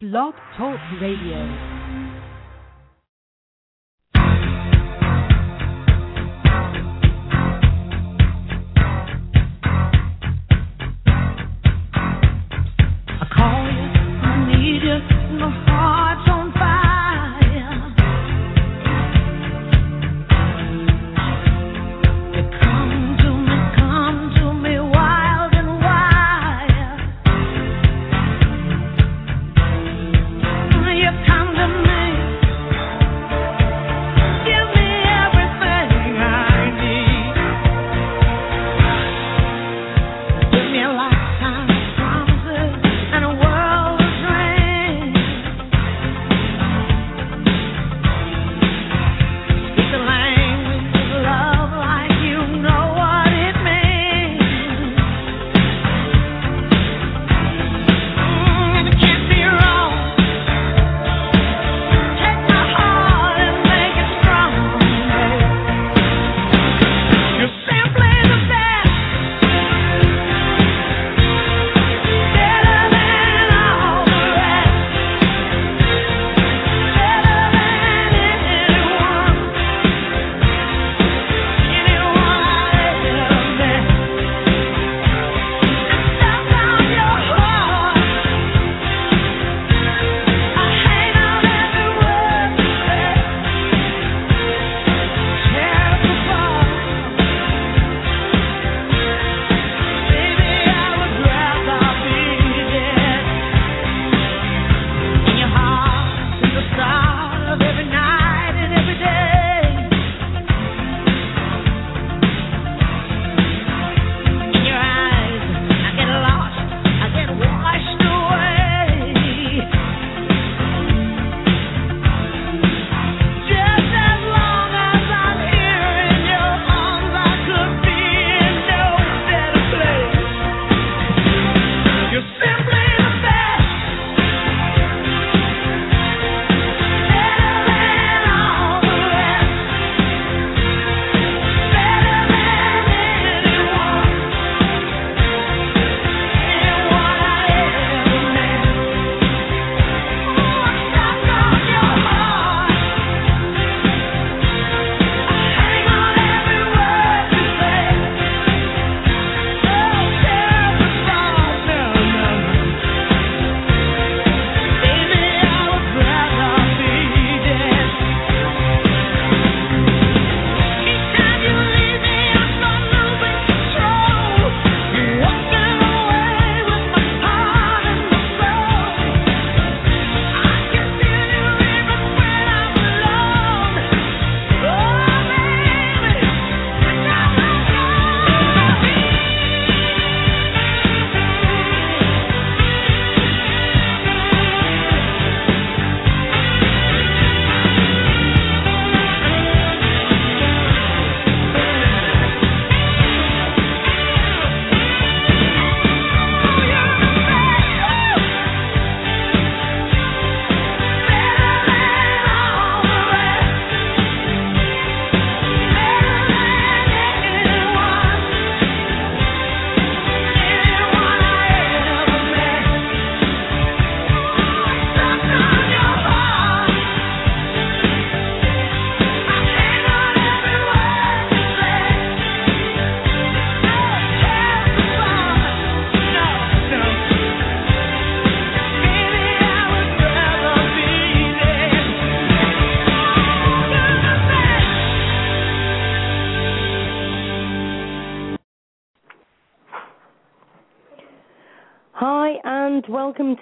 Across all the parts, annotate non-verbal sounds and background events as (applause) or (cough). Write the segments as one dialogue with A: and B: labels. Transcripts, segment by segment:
A: Blog Talk Radio.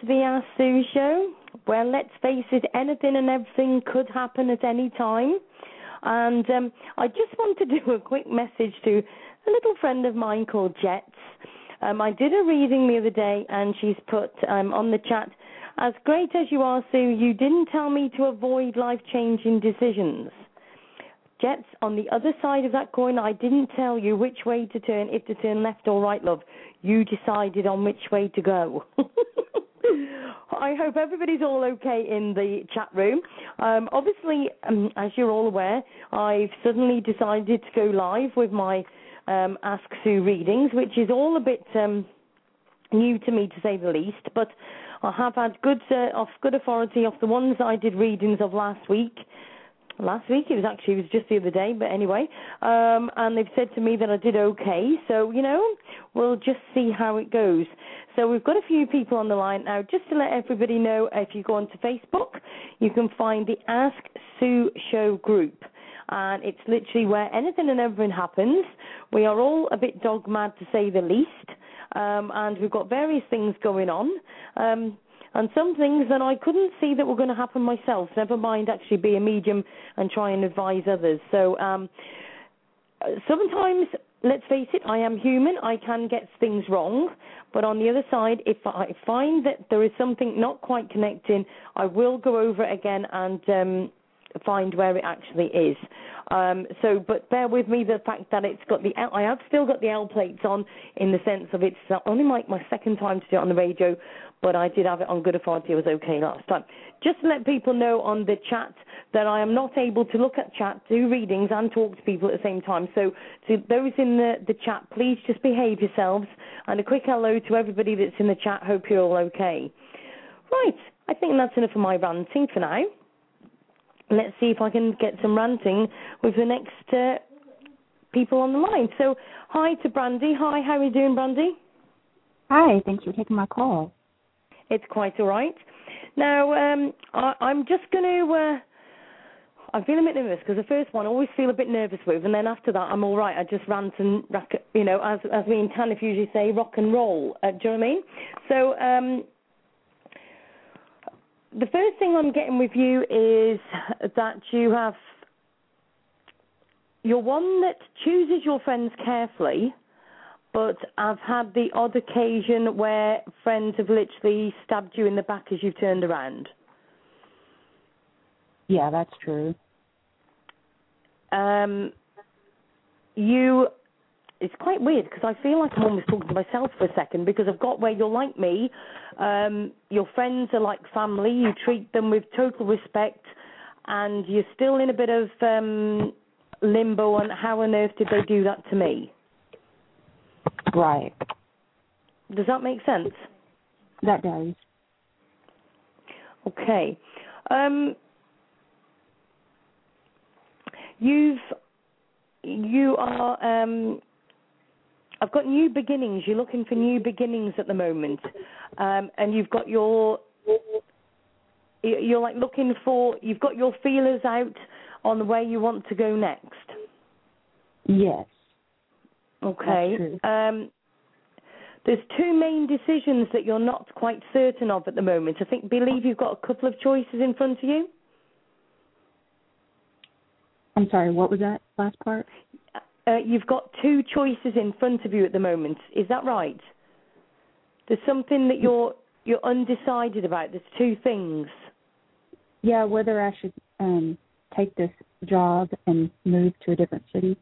B: To the
C: Ask Sue show, where let's face it, anything and everything could happen at any time. And um, I just want to do a quick message to a little friend of mine called Jets. Um, I did a reading the other day, and she's put um, on the chat, as great as you are, Sue, you didn't tell me to avoid life changing decisions. Jets, on the other side of that coin, I didn't tell you which way to turn, if to turn left or right, love. You decided on which way to go. (laughs) I hope everybody's all okay in the chat room. Um, obviously, um, as you're all aware, I've suddenly decided to go live with my um, Ask Sue readings, which is all a bit um, new to me to say the least. But I have had good uh, off good authority off the ones I did readings of last week. Last week it was actually it was just the other day, but anyway, um, and they've said to me that I did okay. So you know, we'll just see how it goes. So we've got a few people on the line now. Just to let everybody know, if you go onto Facebook, you can find the Ask Sue Show group and it's literally where anything and everything happens. We are all a bit dog mad to say the least, um, and we've got various things going on. Um, and some things that I couldn't see that were going to happen myself, never mind actually be a medium and try and advise others. So um, sometimes, let's face it, I am human. I can get things wrong. But on the other side, if I find that there is something not quite connecting, I will go over it again and um, find where it actually is. Um, so, but bear with me the fact that it's got the L, I have still got the L plates on in the sense of it's only like my second time to do it on the radio, but I did have it on good authority. It was okay last time. Just to let people know on the chat that I am not able to look at chat, do readings, and talk to people at the same time. So, to those in the, the chat, please just behave yourselves. And a quick hello to everybody that's in the chat. Hope you're all okay. Right, I think that's enough of my ranting for now let's see if I can get some ranting with the next uh, people on the line. So, hi to Brandy. Hi, how are you doing, Brandy?
D: Hi, thanks for taking my call.
C: It's quite all right. Now, um, I, I'm just going to. Uh, I'm feeling a bit nervous because the first one I always feel a bit nervous with, and then after that I'm all right. I just rant and rack, you know, as as me and Tanith usually say, rock and roll. Uh, do you know what I mean? So, um, the first thing I'm getting with you is that you have you're one that chooses your friends carefully, but I've had the odd occasion where friends have literally stabbed you in the back as you've turned around.
D: Yeah, that's true.
C: Um, you it's quite weird because I feel like I'm almost talking to myself for a second because I've got where you're like me. Um, your friends are like family. You treat them with total respect, and you're still in a bit of um, limbo on how on earth did they do that to me.
D: Right.
C: Does that make sense?
D: That does.
C: Okay. Um, you've you are um, I've got new beginnings. You're looking for new beginnings at the moment, um, and you've got your you're like looking for you've got your feelers out on the way you want to go next.
D: Yes.
C: Okay. Um, there's two main decisions that you're not quite certain of at the moment. I think believe you've got a couple of choices in front of you.
D: I'm sorry, what was that last part?
C: Uh, you've got two choices in front of you at the moment. Is that right? There's something that you're you're undecided about. There's two things.
D: Yeah, whether I should um take this job and move to a different city.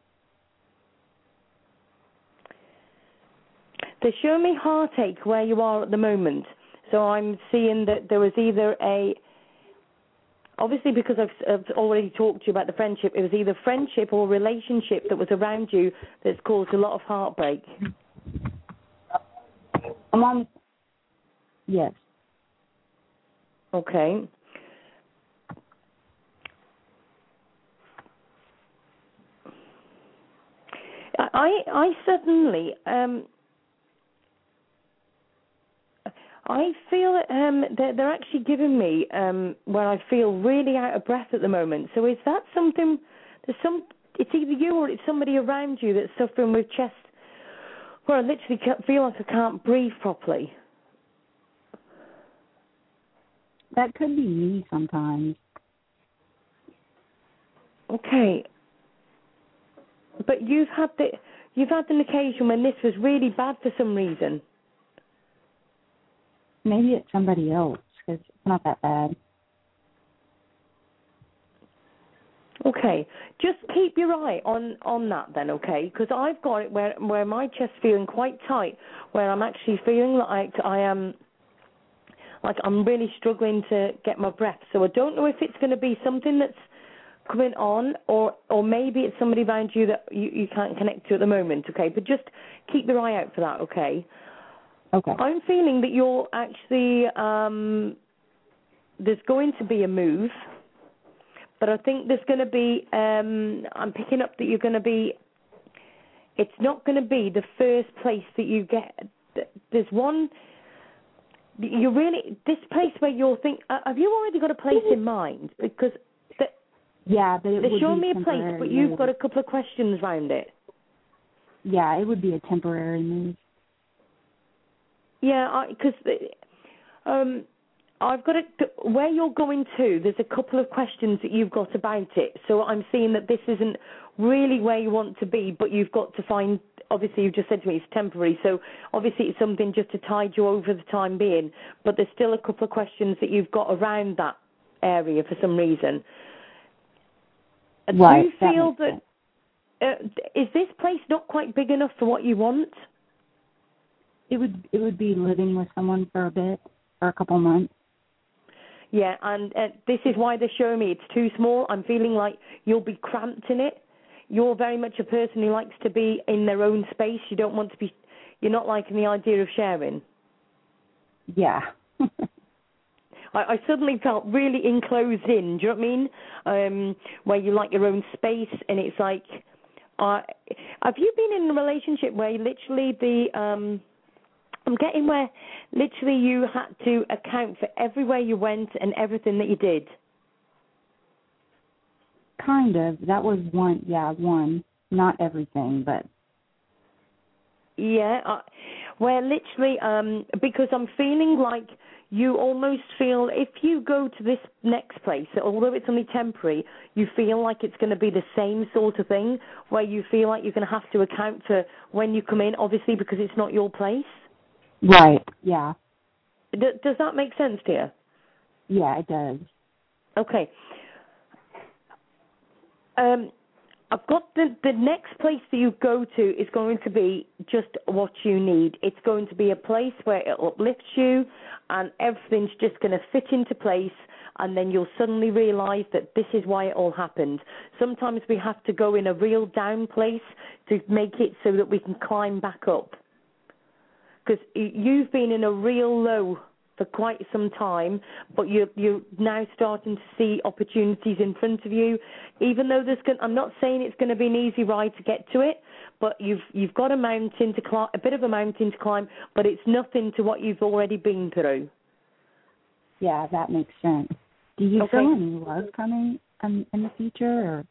C: They show me heartache where you are at the moment. So I'm seeing that there was either a obviously because I've, I've already talked to you about the friendship, it was either friendship or relationship that was around you that's caused a lot of heartbreak.
D: I'm on Yes.
C: Okay. I I certainly um I feel um they're they're actually giving me um where I feel really out of breath at the moment. So is that something there's some it's either you or it's somebody around you that's suffering with chest where I literally feel like I can't breathe properly.
D: That could be me sometimes.
C: Okay. But you've had the you've had an occasion when this was really bad for some reason.
D: Maybe it's somebody else because it's not that bad.
C: Okay, just keep your eye on on that then, okay? Because I've got it where where my chest's feeling quite tight, where I'm actually feeling like I am like I'm really struggling to get my breath. So I don't know if it's going to be something that's coming on, or or maybe it's somebody around you that you you can't connect to at the moment, okay? But just keep your eye out for that, okay?
D: Okay.
C: I'm feeling that you're actually um, there's going to be a move, but I think there's going to be. Um, I'm picking up that you're going to be. It's not going to be the first place that you get. There's one. You really this place where you're think. uh, Have you already got a place in mind? Because the,
D: Yeah, but it
C: they're
D: would
C: showing me a place, but you've got a couple of questions around it.
D: Yeah, it would be a temporary move.
C: Yeah, because um, I've got a, where you're going to. There's a couple of questions that you've got about it. So I'm seeing that this isn't really where you want to be, but you've got to find. Obviously, you've just said to me it's temporary, so obviously it's something just to tide you over the time being. But there's still a couple of questions that you've got around that area for some reason.
D: Right,
C: Do you feel
D: makes
C: that? Uh, is this place not quite big enough for what you want?
D: It would it would be living with someone for a bit, for a couple months.
C: Yeah, and uh, this is why they show me it's too small. I'm feeling like you'll be cramped in it. You're very much a person who likes to be in their own space. You don't want to be. You're not liking the idea of sharing.
D: Yeah. (laughs)
C: I, I suddenly felt really enclosed in. Do you know what I mean? Um, where you like your own space, and it's like, uh, have you been in a relationship where you literally the um, I'm getting where literally you had to account for everywhere you went and everything that you did.
D: kind of. That was one. Yeah, one. Not everything, but
C: Yeah, uh, where literally, um, because I'm feeling like you almost feel if you go to this next place, although it's only temporary, you feel like it's going to be the same sort of thing, where you feel like you're going to have to account for when you come in, obviously because it's not your place.
D: Right. Yeah.
C: D- does that make sense to you?
D: Yeah, it does.
C: Okay. Um, I've got the the next place that you go to is going to be just what you need. It's going to be a place where it uplifts you, and everything's just going to fit into place. And then you'll suddenly realise that this is why it all happened. Sometimes we have to go in a real down place to make it so that we can climb back up. Because you've been in a real low for quite some time, but you're you're now starting to see opportunities in front of you. Even though there's, gon- I'm not saying it's going to be an easy ride to get to it, but you've you've got a mountain to climb, a bit of a mountain to climb, but it's nothing to what you've already been through.
D: Yeah, that makes sense. Do you
C: Okay.
D: feel any love coming um, in the future, or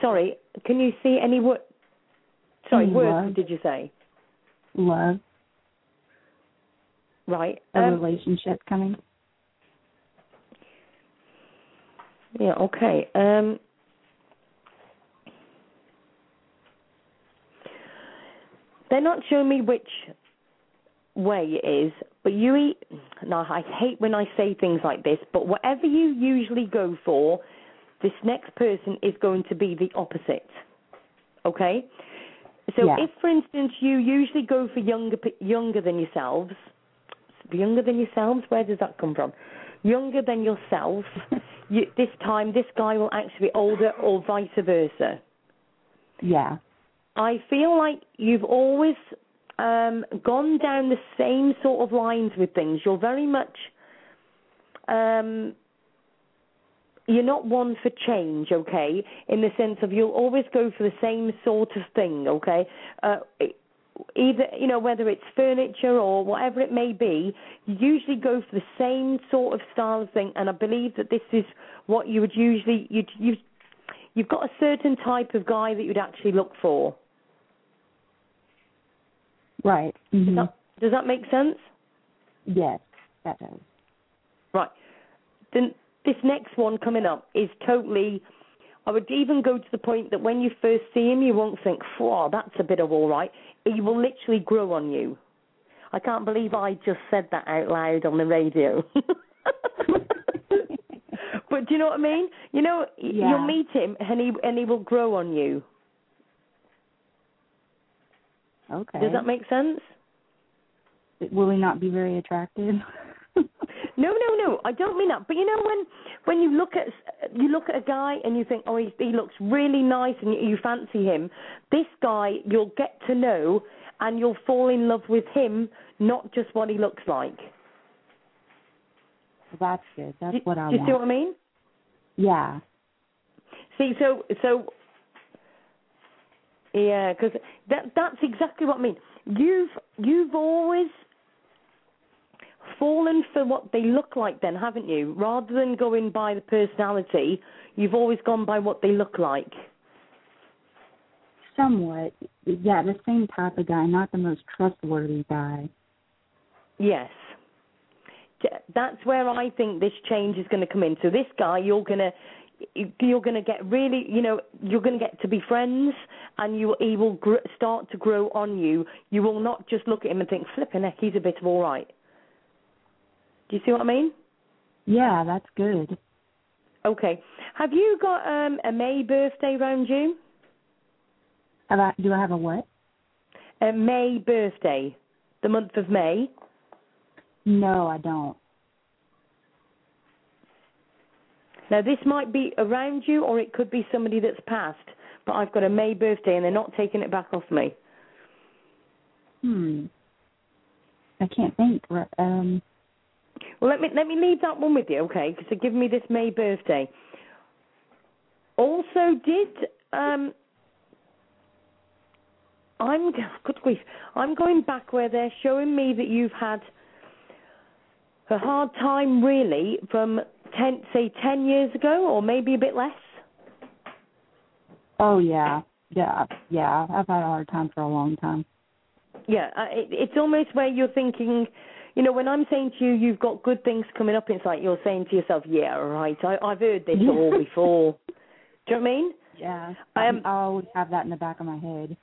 C: Sorry, can you see any word? Sorry,
D: Any
C: words
D: love?
C: did you say?
D: Love,
C: Right.
D: a
C: Um,
D: relationship coming?
C: Yeah, okay. Um, they're not showing me which way it is, but you eat. Now, I hate when I say things like this, but whatever you usually go for, this next person is going to be the opposite. Okay? So,
D: Yeah.
C: if, for instance, you usually go for younger younger than yourselves, younger than yourselves, where does that come from? Younger than yourself. (laughs) you, this time, this guy will actually be older, or vice versa.
D: Yeah.
C: I feel like you've always um, gone down the same sort of lines with things. You're very much, um, you're not one for change, okay? In the sense of you'll always go for the same sort of thing, okay? Uh, either you know whether it's furniture or whatever it may be, you usually go for the same sort of style of thing. And I believe that this is what you would usually you you you've got a certain type of guy that you'd actually look for.
D: Right.
C: Does
D: hmm
C: that, does that make sense?
D: Yes, that does.
C: Right. Then this next one coming up is totally. I would even go to the point that when you first see him, you won't think, "Wow, that's a bit of all right." He will literally grow on you. I can't believe I just said that out loud on the radio. (laughs) but do you know what I mean? You know,
D: Yeah.
C: you'll meet him and he and he will grow on you.
D: Okay.
C: Does that make sense?
D: Will he not be very attractive? (laughs)
C: No, no, no. I don't mean that. But you know when when you look at you look at a guy and you think, oh, he, he looks really nice, and you, you fancy him. This guy, you'll get to know, and you'll fall in love with him, not just what he looks like.
D: That's good. That's
C: do,
D: what I
C: do you
D: want.
C: see what I mean?
D: Yeah.
C: See, so so yeah, because that that's exactly what I mean. You've you've always fallen for what they look like, then, haven't you? Rather than going by the personality, you've always gone by what they look like.
D: Somewhat. Yeah, the same type of guy, not the most trustworthy guy.
C: Yes. That's where I think this change is going to come in. So this guy, you're going to you're going to get really, you know, you're going to get to be friends, and you he will gr- start to grow on you. You will not just look at him and think, "Flipping heck, he's a bit of all right." Do you see what I mean?
D: Yeah, that's good.
C: Okay. Have you got um, a May birthday round you?
D: Have I, do I have a what?
C: A May birthday, the month of May.
D: No, I don't.
C: Now this might be around you, or it could be somebody that's passed. But I've got a May birthday, and they're not taking it back off me.
D: Hmm. I can't think. Um.
C: Well, let me let me leave that one with you, okay? Because they're giving me this May birthday. Also, did um, I'm (laughs) good grief. I'm going back where they're showing me that you've had a hard time, really, from ten, say, ten years ago, or maybe a bit less.
D: Oh yeah. Yeah. Yeah. I've had a hard time for a long time.
C: Yeah, uh, it, it's almost where you're thinking, you know, when I'm saying to you, you've got good things coming up. It's like you're saying to yourself, yeah, right. I, I've heard this all before. (laughs) Do you know what I mean?
D: Yeah.
C: Um,
D: I always have that in the back of my head.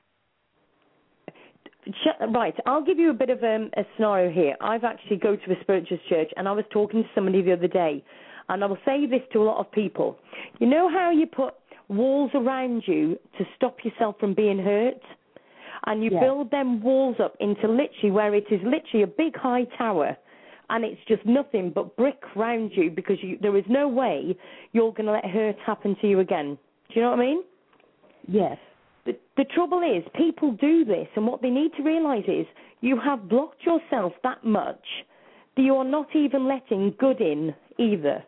C: Right, I'll give you a bit of um, a scenario here. I've actually go to a spiritual church, and I was talking to somebody the other day, and I will say this to a lot of people. You know how you put walls around you to stop yourself from being hurt, and you
D: Yes.
C: build them walls up into literally where it is literally a big high tower, and it's just nothing but brick round you because you, there is no way you're going to let hurt happen to you again. Do you know what I mean?
D: Yes.
C: The, the trouble is, people do this, and what they need to realize is you have blocked yourself that much that you are not even letting good in either.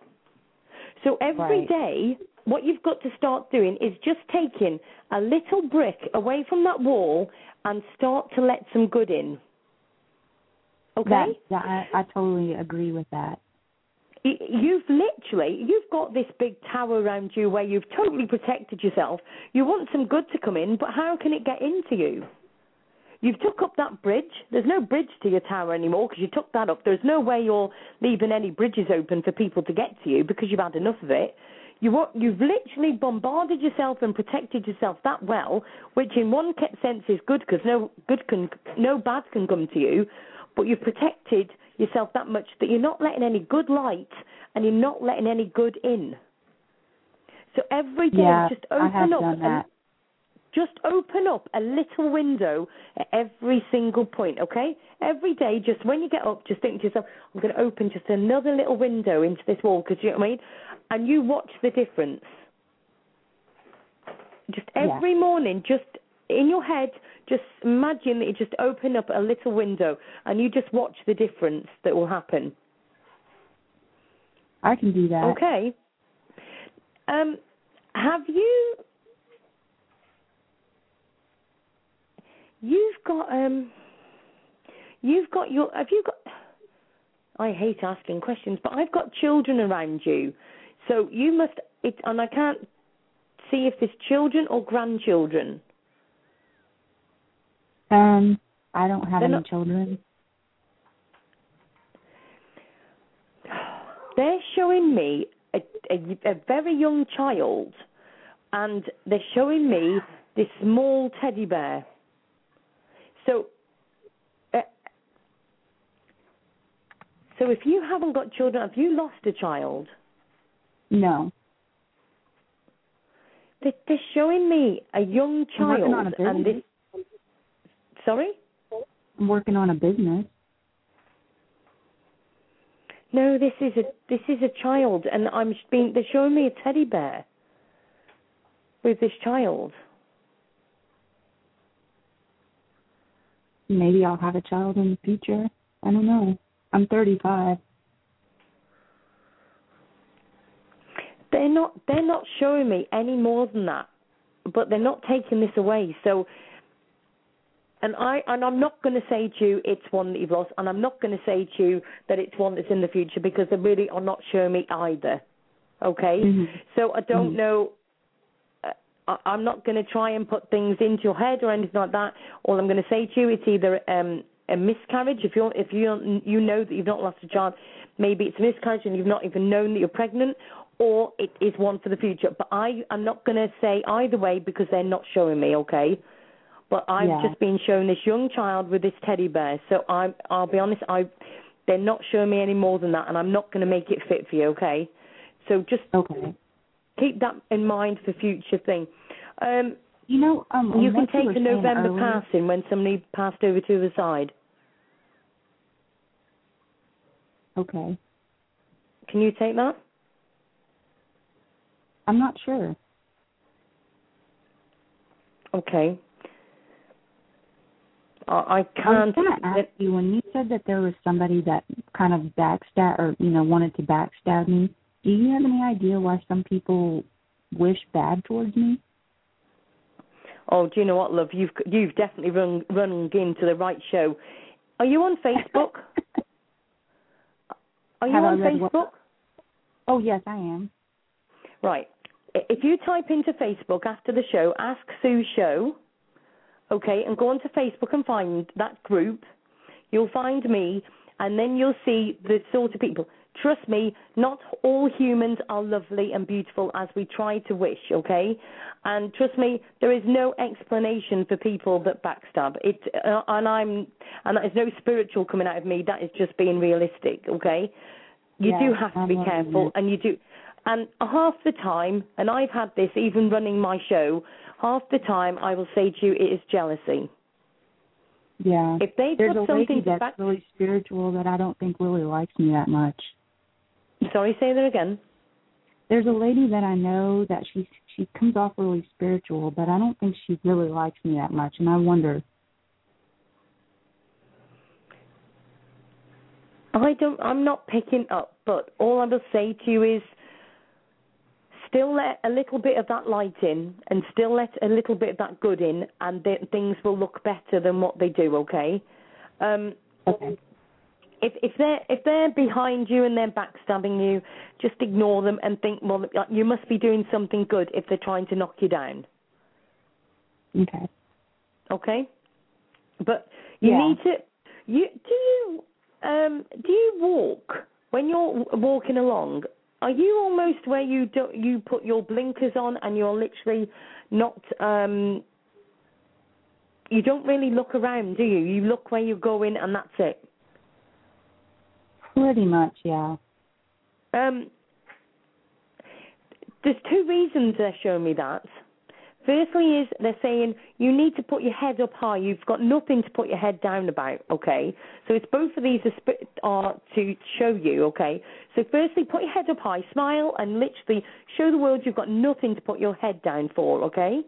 C: So every
D: Right.
C: day, what you've got to start doing is just taking a little brick away from that wall and start to let some good in. Okay?
D: That, that I, I totally agree with that.
C: You've literally, you've got this big tower around you where you've totally protected yourself. You want some good to come in, but how can it get into you? You've took up that bridge. There's no bridge to your tower anymore because you took that up. There's no way you're leaving any bridges open for people to get to you because you've had enough of it. You you've literally bombarded yourself and protected yourself that well, which in one sense is good because no good can, no bad can come to you. But you've protected yourself that much that you're not letting any good light and you're not letting any good in. So every day,
D: yeah,
C: just open up and
D: that.
C: just open up a little window at every single point, okay? Every day, just when you get up, just think to yourself, I'm going to open just another little window into this wall, because you know what I mean? And you watch the difference. Just
D: Yeah.
C: every morning, just in your head, just imagine that you just open up a little window and you just watch the difference that will happen.
D: I can do that.
C: Okay. Um, have you? You've got um. You've got your. Have you got? I hate asking questions, but I've got children around you, so you must. It and I can't see if there's children or grandchildren.
D: Um, I don't have
C: They're
D: any
C: not-
D: children. (sighs)
C: They're showing me a, a, a very young child, and they're showing me this small teddy bear. So, uh, so if you haven't got children, have you lost a child?
D: No.
C: They, they're showing me a young
D: I'm working on
C: child,
D: a
C: and this. Sorry.
D: I'm working on a business.
C: No, this is a this is a child, and I'm being. They're showing me a teddy bear with this child.
D: maybe I'll have a child in the future. I don't know. I'm 35.
C: They're not. They're not showing me any more than that, but they're not taking this away. So, and I and I'm not going to say to you it's one that you've lost, and I'm not going to say to you that it's one that's in the future because they really are not showing me either. Okay,
D: Mhm.
C: so I don't
D: Mhm.
C: know. uh, I- I'm not going to try and put things into your head or anything like that. All I'm going to say to you it's either um, a miscarriage. If you if you you know that you've not lost a child, maybe it's a miscarriage and you've not even known that you're pregnant, or it is one for the future. But I am not going to say either way because they're not showing me. Okay. But I've
D: Yeah.
C: just been shown this young child with this teddy bear. So I'm I'll be honest. I they're not showing me any more than that, and I'm not going to make it fit for you. Okay. So just
D: Okay.
C: keep that in mind for future thing. Um,
D: You know, um,
C: you can take a November
D: earlier-
C: passing when somebody passed over to the side.
D: Okay.
C: Can you take that?
D: I'm not sure.
C: Okay. I I
D: I was
C: can't.
D: ask you when you said that there was somebody that kind of backstab or you know wanted to backstab me. Do you have any idea why some people wish bad towards me?
C: Oh, do you know what, love? You've you've definitely run run into the right show. Are you on Facebook? (laughs) Are you
D: Have
C: on
D: read what-
C: Facebook?
D: oh yes, I am.
C: Right. If you type into Facebook after the show, Ask Sue Show, okay, and go onto Facebook and find that group, you'll find me, and then you'll see the sort of people. Trust me, not all humans are lovely and beautiful as we try to wish, okay? And trust me, there is no explanation for people that backstab. It, uh, and I'm, and that is no spiritual coming out of me. That is just being realistic, okay? You
D: Yeah,
C: do have to be careful, and you do. And half the time, and I've had this even running my show, half the time I will say to you, it is jealousy.
D: Yeah.
C: If they
D: There's
C: put
D: a
C: something
D: lady that's
C: back,
D: really spiritual that I don't think really likes me that much.
C: sorry, say that again.
D: There's a lady that I know that she she comes off really spiritual, but I don't think she really likes me that much, and I wonder.
C: I don't. I'm not picking up, but all I will say to you is, still let a little bit of that light in, and still let a little bit of that good in, and then things will look better than what they do. Okay. Um,
D: Okay.
C: if if they're if they're behind you and they're backstabbing you, just ignore them and think, well, you must be doing something good if they're trying to knock you down.
D: Okay.
C: Okay. But you
D: Yeah.
C: need to. You do you um do you walk when you're walking along? Are you almost where you don't you put your blinkers on and you're literally not um you don't really look around, do you? You look where you're going and that's it.
D: Pretty much, yeah.
C: Um, there's two reasons they're showing me that. Firstly, is they're saying you need to put your head up high. You've got nothing to put your head down about. Okay, so it's both of these are, to show you. Okay, so firstly, put your head up high, smile, and literally show the world you've got nothing to put your head down for. Okay.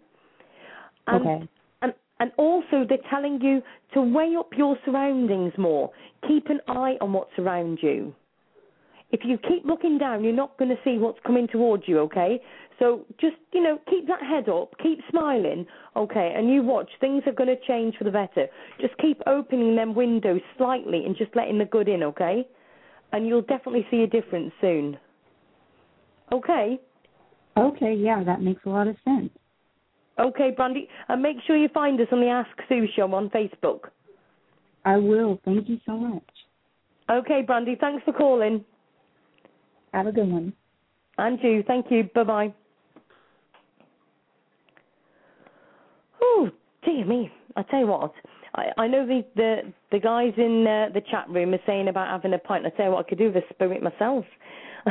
C: And,
D: Okay.
C: And and also they're telling you to weigh up your surroundings more. Keep an eye on what's around you if you keep looking down, you're not going to see what's coming towards you, okay? So just, you know, keep that head up, keep smiling, okay? And you watch, things are going to change for the better. Just keep opening them windows slightly and just letting the good in, okay? And you'll definitely see a difference soon. Okay?
D: Okay, yeah, that makes a lot of sense.
C: Okay, Brandy. And make sure you find us on the Ask Sue show on Facebook.
D: I will. Thank you so much.
C: Okay, Brandy, thanks for calling.
D: Have a good one.
C: And you. Thank you. Bye bye. Oh, dear me. I tell you what. I, I know the, the the guys in uh, the chat room are saying about having a pint. I tell you what, I could do with a spirit myself. (laughs)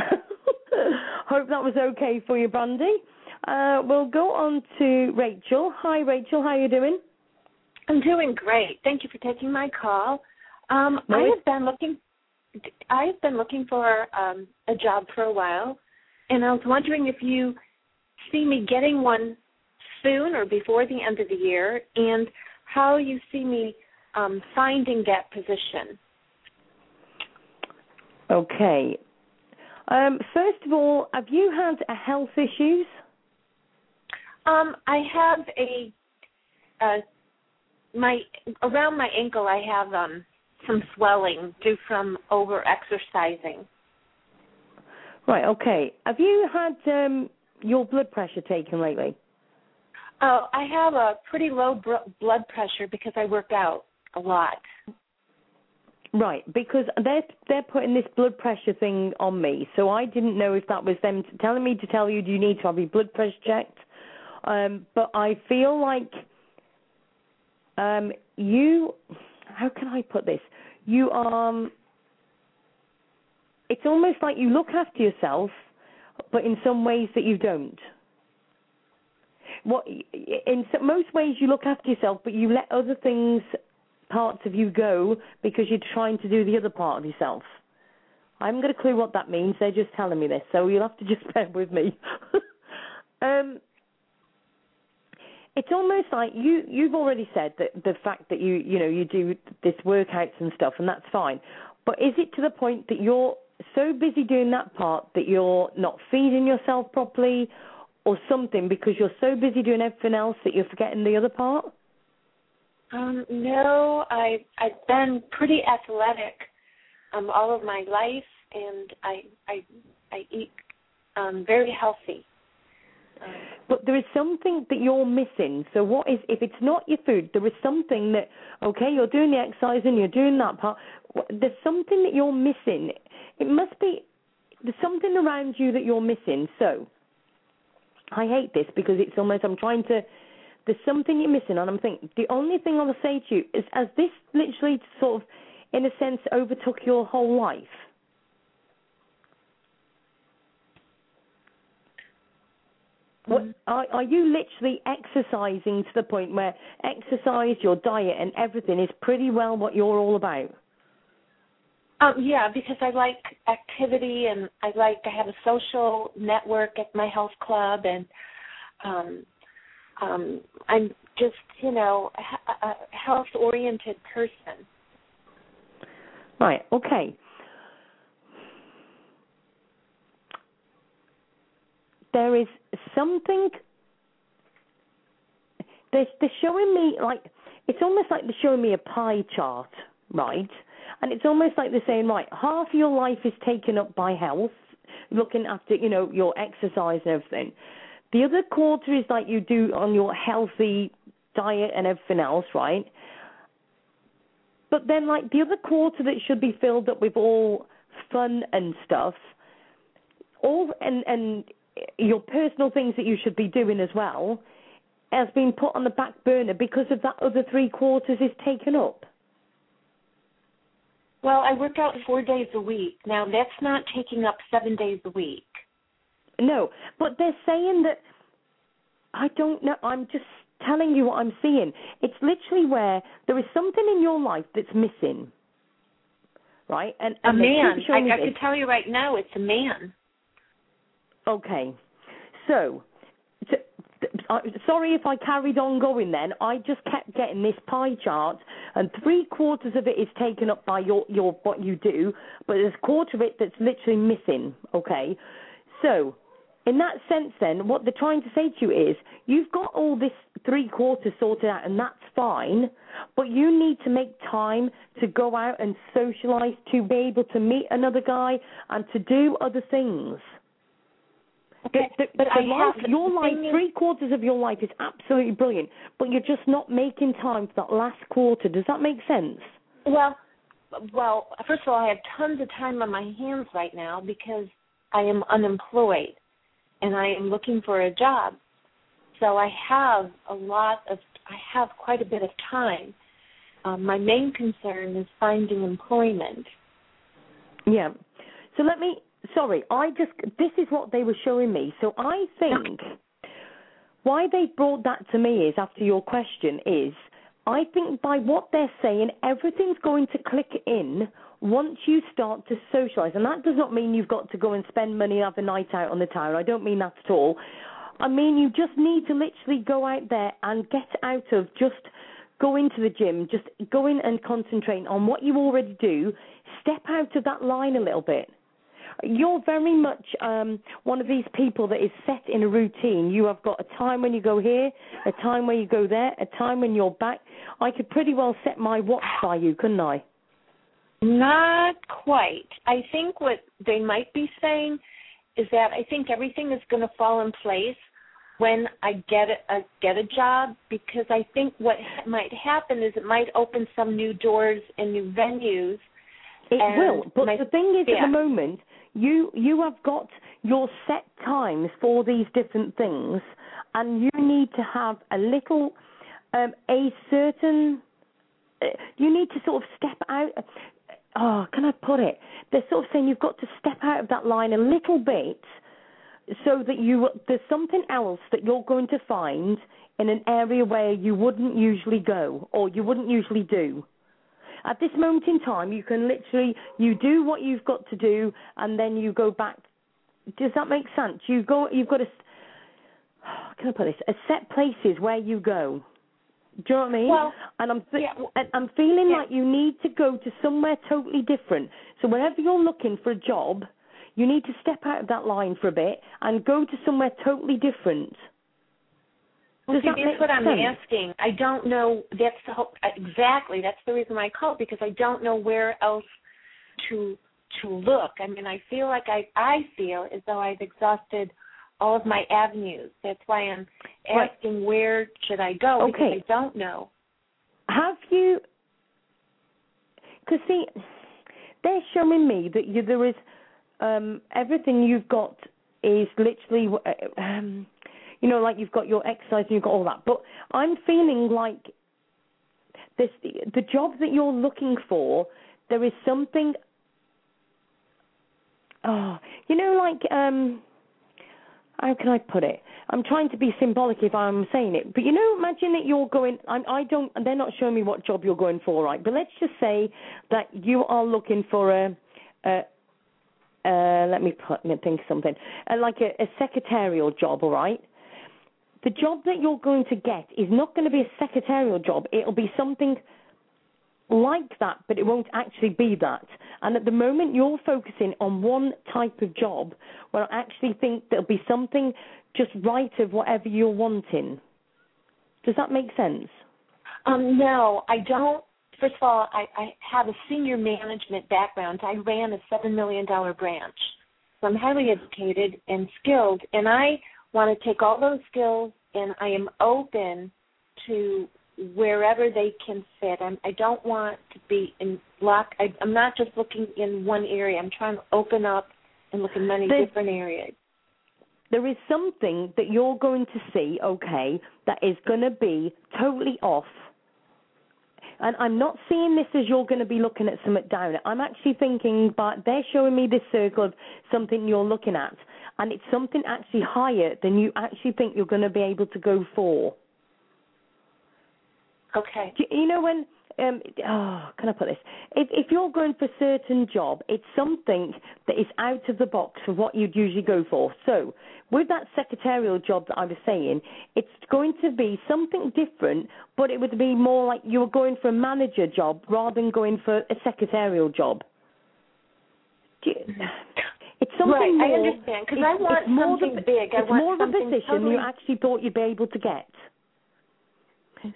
C: Hope that was okay for you, Brandy. Uh, we'll go on to Rachel. Hi, Rachel. How are you doing?
E: I'm doing great. Thank you for taking my call. Um,
C: No,
E: I have been looking. I've been looking for um, a job for a while, and I was wondering if you see me getting one soon or before the end of the year, and how you see me um, finding that position.
C: Okay. Um, first of all, have you had uh, health issues?
E: Um, I have a uh, my around my ankle. I have um, some swelling due from over exercising.
C: Right. Okay. Have you had um, your blood pressure taken lately?
E: Oh, I have a pretty low br- blood pressure because I work out a lot.
C: Right, because they're they're putting this blood pressure thing on me, so I didn't know if that was them telling me to tell you do you need to have your blood pressure checked. Um, but I feel like um, you, how can I put this? You um, it's almost like you look after yourself, but in some ways that you don't. What in so- most ways you look after yourself, but you let other things parts of you go because you're trying to do the other part of yourself. I haven't got a clue what that means. They're just telling me this, so you'll have to just (laughs) bear with me. (laughs) um, it's almost like you you've already said that the fact that you you know you do this workouts and stuff, and that's fine. But is it to the point that you're so busy doing that part that you're not feeding yourself properly, or something because you're so busy doing everything else that you're forgetting the other part?
E: Um, no, I I've been pretty athletic um, all of my life, and I I I eat um, very healthy.
C: But there is something that you're missing. So what is if it's not your food? There is something that okay, you're doing the exercise and you're doing that part. There's something that you're missing. It must be there's something around you that you're missing. So I hate this because it's almost I'm trying to. There's something you're missing, and I'm thinking the only thing I'll say to you is, as this literally sort of, in a sense, overtook your whole life. What, are, are you literally exercising to the point where exercise, your diet, and everything is pretty well what you're all about?
E: um, yeah, because I like activity, and I like I have a social network at my health club, and um, um, I'm just you know a, a health oriented person.
C: Right. Okay. There is something. They're, they're showing me like it's almost like they're showing me a pie chart, right? And it's almost like they're saying, right, half your life is taken up by health, looking after you know your exercise and everything. The other quarter is like you do on your healthy diet and everything else, right? But then, like the other quarter that should be filled up with all fun and stuff, all and and your personal things that you should be doing as well, has been put on the back burner because of that other three quarters is taken up.
E: Well, I work out four days a week. Now that's not taking up seven days a week.
C: No, but they're saying that I don't know. I'm just telling you what I'm seeing. It's literally where there is something in your life that's missing, right? And,
E: A
C: and keep
E: man. I, I can tell you right now, it's a man.
C: Okay. So, sorry if I carried on going then. I just kept getting this pie chart, and three quarters of it is taken up by your, your what you do, but there's a quarter of it that's literally missing. Okay. So, in that sense, then, what they're trying to say to you is you've got all this three quarters sorted out, and that's fine, but you need to make time to go out and socialize, to be able to meet another guy, and to do other things.
E: Okay,
C: The,
E: but
C: the
E: I
C: life,
E: have
C: your life, three quarters of your life is absolutely brilliant, but you're just not making time for that last quarter. Does that make sense?
E: Well, well, first of all, I have tons of time on my hands right now because I am unemployed and I am looking for a job. So I have a lot of, I have quite a bit of time. Um, my main concern is finding employment.
C: Yeah. So let me. Sorry, I just. This is what they were showing me. So I think why they brought that to me is after your question is I think by what they're saying everything's going to click in once you start to socialize and that does not mean you've got to go and spend money have a night out on the town I don't mean that at all I mean you just need to literally go out there and get out of just go into the gym, just go in and concentrate on what you already do. Step out of that line a little bit. You're very much um, one of these people that is set in a routine. You have got a time when you go here, a time when you go there, a time when you're back. I could pretty well set my watch by you, couldn't I?
E: Not quite. I think what they might be saying is that I think everything is going to fall in place when I get a, a get a job because I think what ha- might happen is it might open some new doors and new venues.
C: It
E: And
C: will, but
E: my-
C: the thing is, at the moment, you you have got your set times for these different things, and you need to have a little, um, a certain. uh, You need to sort of step out. Oh, can I put it? They're sort of saying you've got to step out of that line a little bit, so that you there's something else that you're going to find in an area where you wouldn't usually go or you wouldn't usually do at this moment in time you can literally you do what you've got to do and then you go back. Does that make sense? You go you've got to. how (sighs) can i put this? A set places where you go. Do you know what i mean?
E: Well,
C: and i'm th-
E: yeah,
C: and i'm feeling
E: yeah.
C: like you need to go to somewhere totally different. So whenever you're looking for a job you need to step out of that line for a bit and go to somewhere totally different
E: Well, see,
C: that
E: that's what I'm
C: sense?
E: asking. I don't know. That's the whole, exactly. That's the reason why I called because I don't know where else to to look. I mean, I feel like I I feel as though I've exhausted all of my avenues. That's why I'm
C: Right.
E: asking where should I go because
C: Okay.
E: I don't know.
C: Have you? Because see, they're showing me that you, there is um, everything you've got is literally, uh, um, you know, like you've got your exercise and you've got all that. But I'm feeling like this the job that you're looking for. There is something. Oh, you know, like um, how can I put it? I'm trying to be symbolic if I'm saying it, but you know, imagine that you're going. I, I don't. They're not showing me what job you're going for, right? But let's just say that you are looking for a. a uh, let me put, let me think something. Uh, like a, a secretarial job, all right? The job that you're going to get is not going to be a secretarial job. It'll be something like that, but it won't actually be that. And at the moment, you're focusing on one type of job where I actually think there'll be something just right of whatever you're wanting. Does that make sense?
E: Um, no, I don't. First of all, I, I have a senior management background. I ran a seven million dollar branch, so I'm highly educated and skilled, and I want to take all those skills and I am open to wherever they can fit. I'm, I don't want to be in lock. I, I'm not just looking in one area. I'm trying to open up and look in many different areas.
C: there is something that you're going to see, okay, that is going to be totally off. And I'm not seeing this as you're going to be looking at something down. I'm actually thinking, but they're showing me this circle of something you're looking at, and it's something actually higher than you actually think you're going to be able to go for.
E: Okay.
C: You you know when um oh can I put this? If if you're going for a certain job, it's something that is out of the box of what you'd usually go for. So with that secretarial job that I was saying, it's going to be something different, but it would be more like you were going for a manager job rather than going for a secretarial job. You, it's something
E: Right, I understand
C: because
E: I want
C: it's more
E: something
C: the,
E: big. I
C: It's
E: want
C: more of a position
E: totally-
C: you actually thought you'd be able to get.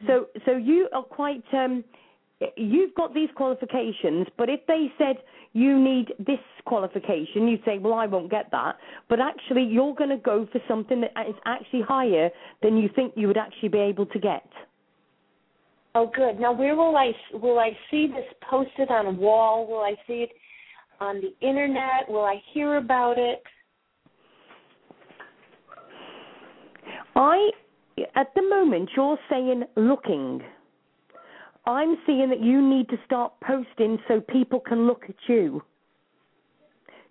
C: So so you are quite um you've got these qualifications, but if they said you need this qualification, you'd say, Well I won't get that but actually you're gonna go for something that is actually higher than you think you would actually be able to get.
E: Oh, good. Now, where will I will I see this posted on a wall? Will I see it on the internet? Will I hear about it?
C: I at the moment you're saying looking. I'm seeing that you need to start posting so people can look at you.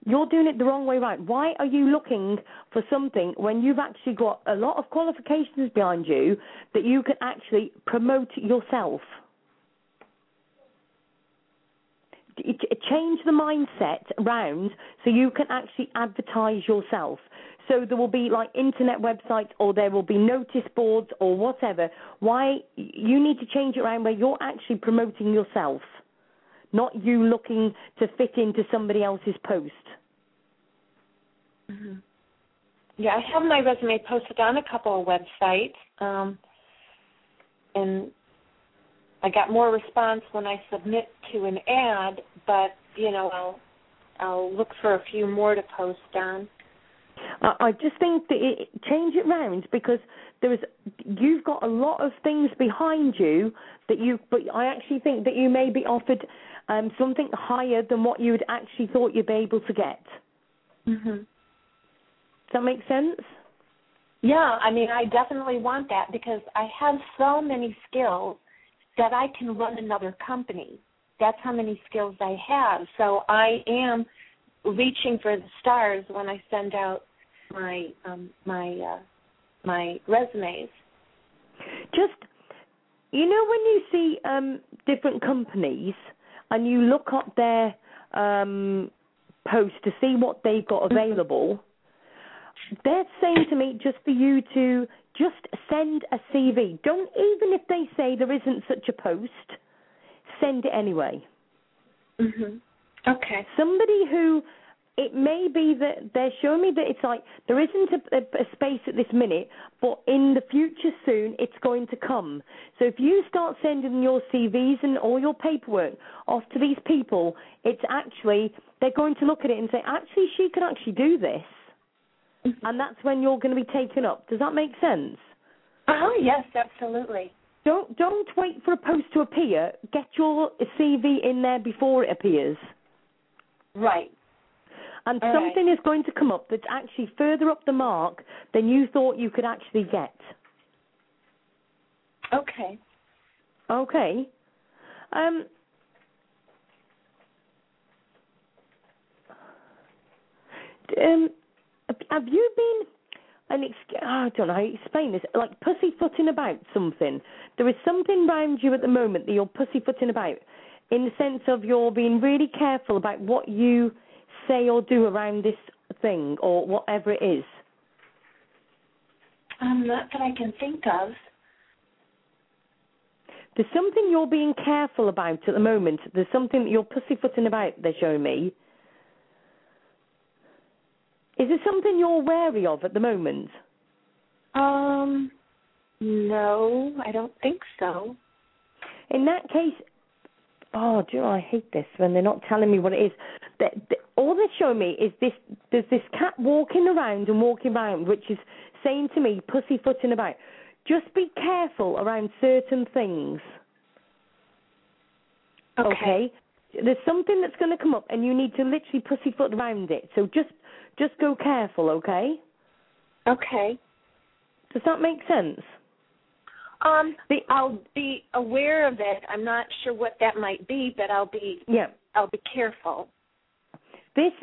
C: You're doing it the wrong way round. Why are you looking for something when you've actually got a lot of qualifications behind you that you can actually promote yourself? Change the mindset around so you can actually advertise yourself. So there will be like internet websites or there will be notice boards or whatever. Why you need to change it around where you're actually promoting yourself, not you looking to fit into somebody else's post.
E: hmm Yeah, I have my resume posted on a couple of websites, um, and I got more response when I submit to an ad. But you know, I'll I'll look for a few more to post on.
C: I, just think that it, change it round because there is you've got a lot of things behind you that you. But I actually think that you may be offered um, something higher than what you had actually thought you'd be able to get.
E: hmm
C: Does that make sense?
E: Yeah, I mean, I definitely want that because I have so many skills that I can run another company. That's how many skills I have. So I am reaching for the stars when I send out my um, my uh, my resumes.
C: Just you know when you see um, different companies and you look up their um, post to see what they've got available, they're saying to me just for you to just send a CV. Don't even if they say there isn't such a post, send it anyway.
E: Mhm. Okay.
C: Somebody who it may be that they're showing me that it's like there isn't a, a, a space at this minute, but in the future soon it's going to come. So if you start sending your CVs and all your paperwork off to these people, it's actually they're going to look at it and say, actually, she could actually do this, and that's when you're going to be taken up. Does that make sense?
E: Oh yes, absolutely.
C: Don't don't wait for a post to appear. Get your CV in there before it appears.
E: Right.
C: And
E: All right.
C: something is going to come up that's actually further up the mark than you thought you could actually get.
E: Okay.
C: Okay. Um. Um. Have you been? An ex- I don't know how to explain this. Like pussyfooting about something. There is something around you at the moment that you're pussyfooting about, in the sense of you're being really careful about what you say or do around this thing or whatever it is.
E: Um, not that I can think of.
C: There's something you're being careful about at the moment. There's something that you're pussyfooting about, they're showing me. Is there something you're wary of at the moment?
E: Um, no, I don't think so.
C: In that case, oh, do you know, I hate this when they're not telling me what it is. The, all they're showing me is this, there's this cat walking around and walking around, which is saying to me, pussyfooting about. Just be careful around certain things.
E: Okay.
C: There's something that's going to come up, and you need to literally pussyfoot around it. So just, just go careful, okay?
E: Okay.
C: Does that make sense?
E: Um,
C: The,
E: I'll be aware of it. I'm not sure what that might be, but I'll be
C: yeah.
E: I'll be careful.
C: This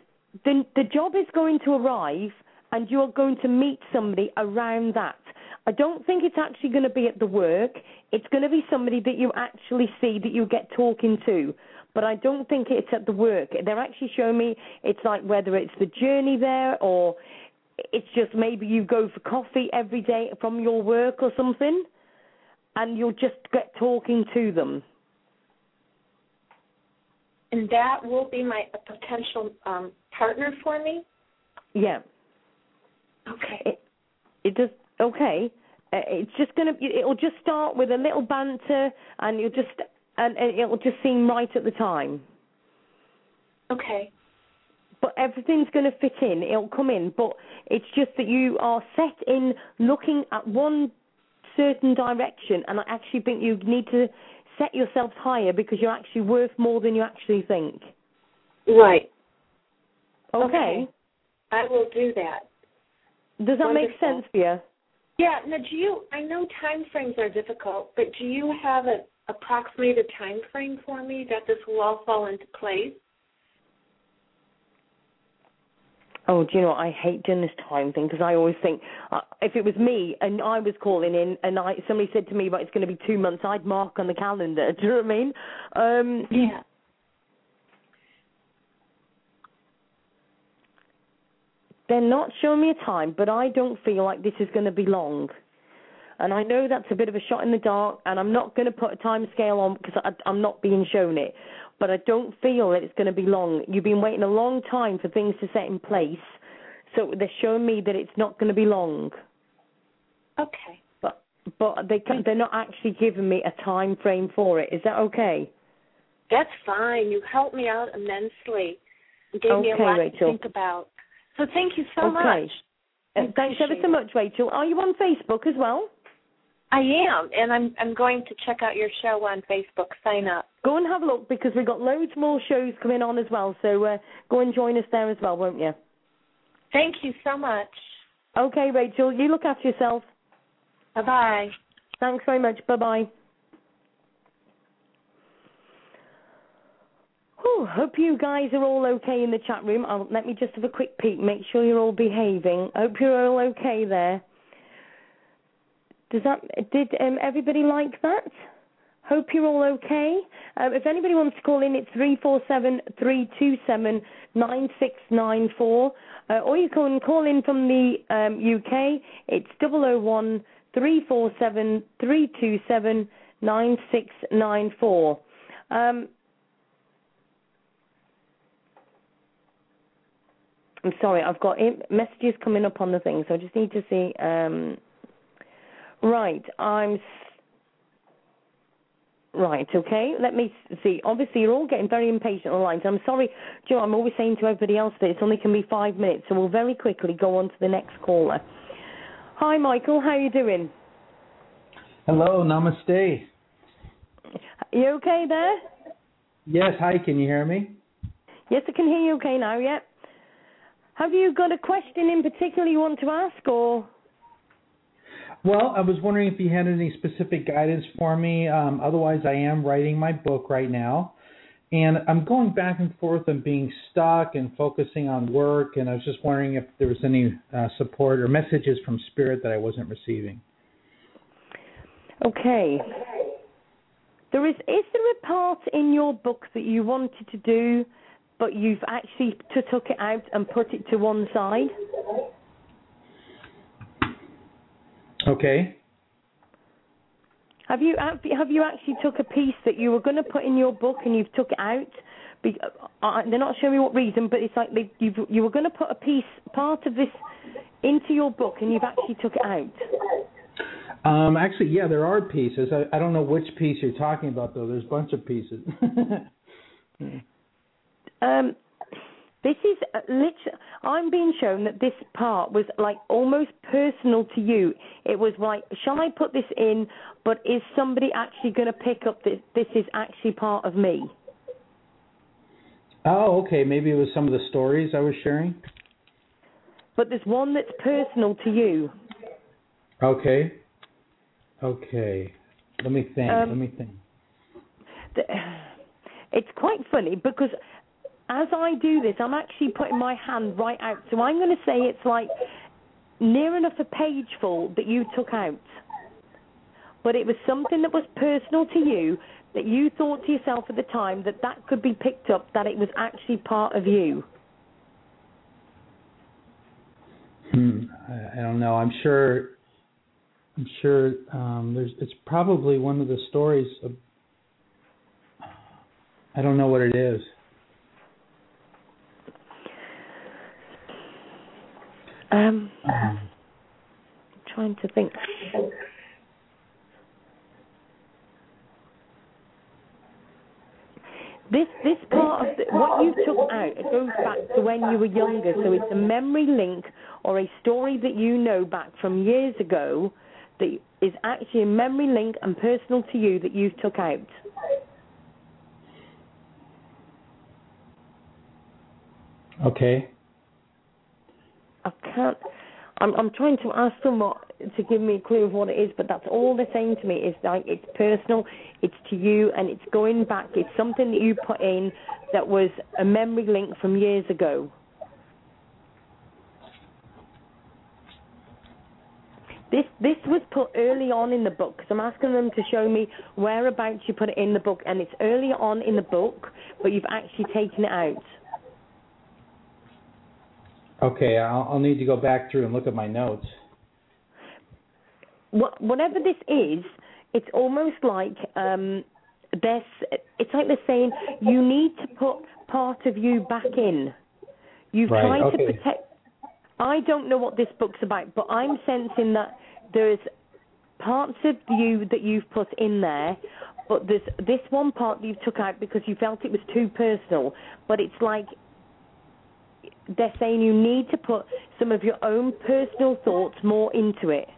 C: the the job is going to arrive, and you're going to meet somebody around that. I don't think it's actually going to be at the work. It's going to be somebody that you actually see that you get talking to. But I don't think it's at the work. They're actually showing me it's like whether it's the journey there or it's just maybe you go for coffee every day from your work or something, and you'll just get talking to them.
E: And that will be my a potential um, partner for me.
C: Yeah.
E: Okay.
C: It, it does okay. Uh, it's just gonna. It'll just start with a little banter, and you'll just and, and it'll just seem right at the time.
E: Okay.
C: But everything's going to fit in. It'll come in. But it's just that you are set in looking at one certain direction, and I actually think you need to set yourselves higher because you're actually worth more than you actually think.
E: Right.
C: Okay.
E: Okay. I will do that.
C: Does that make sense for you?
E: Yeah. Now, do you? I know time frames are difficult, but do you have a approximate a time frame for me that this will all fall into place?
C: Oh, do you know what? I hate doing this time thing because I always think uh, if it was me and I was calling in and I somebody said to me, "But it's going to be two months," I'd mark on the calendar. (laughs) Do you know what I mean? Um,
E: yeah.
C: They're not showing me a time, but I don't feel like this is going to be long. And I know that's a bit of a shot in the dark, and I'm not going to put a time scale on because I, I'm not being shown it. But I don't feel that it's going to be long. You've been waiting a long time for things to set in place, so they're showing me that it's not going to be long.
E: Okay.
C: But but they can, they're not actually giving me a time frame for it. Is that okay?
E: That's fine. You helped me out immensely. You gave me a lot
C: Rachel.
E: to think about. So thank you so
C: okay.
E: much.
C: Uh, thanks ever so much, Rachel. Are you on Facebook as well?
E: I am, and I'm I'm going to check out your show on Facebook. Sign up.
C: Go and have a look because we've got loads more shows coming on as well. So uh, go and join us there as well, won't you?
E: Thank you so much.
C: Okay, Rachel. You look after yourself.
E: Bye bye.
C: Thanks very much. Bye bye. Hope you guys are all okay in the chat room. I'll, let me just have a quick peek, make sure you're all behaving. Hope you're all okay there. Does that did um, everybody like that? Hope you're all okay. Um, if anybody wants to call in, it's three four seven three two seven nine six nine four, uh, or you can call in from the um, UK. It's double o one three four seven three two seven nine six nine four. Um, I'm sorry, I've got messages coming up on the thing, so I just need to see. Um, right, I'm. Right, okay. Let me see. Obviously, you're all getting very impatient on the lines. I'm sorry, Joe. I'm always saying to everybody else that it's only can be five minutes, so we'll very quickly go on to the next caller. Hi, Michael. How are you doing?
F: Hello, namaste.
C: You okay there?
F: Yes, hi, can you hear me?
C: Yes, I can hear you okay now. Yeah. Have you got a question in particular you want to ask, or?
F: Well, I was wondering if you had any specific guidance for me. Um, otherwise, I am writing my book right now, and I'm going back and forth and being stuck and focusing on work. And I was just wondering if there was any uh, support or messages from Spirit that I wasn't receiving.
C: Okay. There is is there a part in your book that you wanted to do, but you've actually took it out and put it to one side?
F: Okay.
C: Have you have you- actually took a piece that you were going to put in your book and you've took it out? Be, uh, they're not showing me what reason, but it's like they, you've, you were going to put a piece, part of this, into your book, and you've actually took it out.
F: Um, actually, yeah, there are pieces. I, I don't know which piece you're talking about, though. There's a bunch of pieces. (laughs)
C: Um, this is uh, literally. I'm being shown that this part was like almost personal to you. It was like, shall I put this in? But is somebody actually going to pick up this? This is actually part of me.
F: oh, okay. Maybe it was some of the stories I was sharing.
C: But there's one that's personal to you.
F: Okay. Okay. Let me think.
C: Um,
F: Let me think.
C: The- (sighs) It's quite funny because as I do this, I'm actually putting my hand right out. So I'm going to say it's like near enough a page full that you took out. But it was something that was personal to you that you thought to yourself at the time that that could be picked up, that it was actually part of you.
F: Hmm. I, don't know. I'm sure. I'm sure. Um, there's. It's probably one of the stories. Of, I don't know what it is.
C: Um,
F: Um,
C: trying to think. This this part of the, what you took out it goes back to when you were younger, so it's a memory link or a story that you know back from years ago that is actually a memory link and personal to you that you took out.
F: okay.
C: I can't. I'm I'm trying to ask them to give me a clue of what it is, but that's all they're saying to me is like it's personal, it's to you, and it's going back. It's something that you put in that was a memory link from years ago. This this was put early on in the book because I'm asking them to show me whereabouts you put it in the book, and it's early on in the book, but you've actually taken it out.
F: Okay, I'll, I'll need to go back through and look at my notes.
C: Wha- whatever this is, it's almost like um, they're, it's like they're saying you need to put part of you back in. You've
F: Right,
C: tried
F: okay.
C: to protect. I don't know what this book's about, but I'm sensing that there's parts of you that you've put in there, but there's this one part that you took out because you felt it was too personal. But it's like they're saying you need to put some of your own personal thoughts more into it.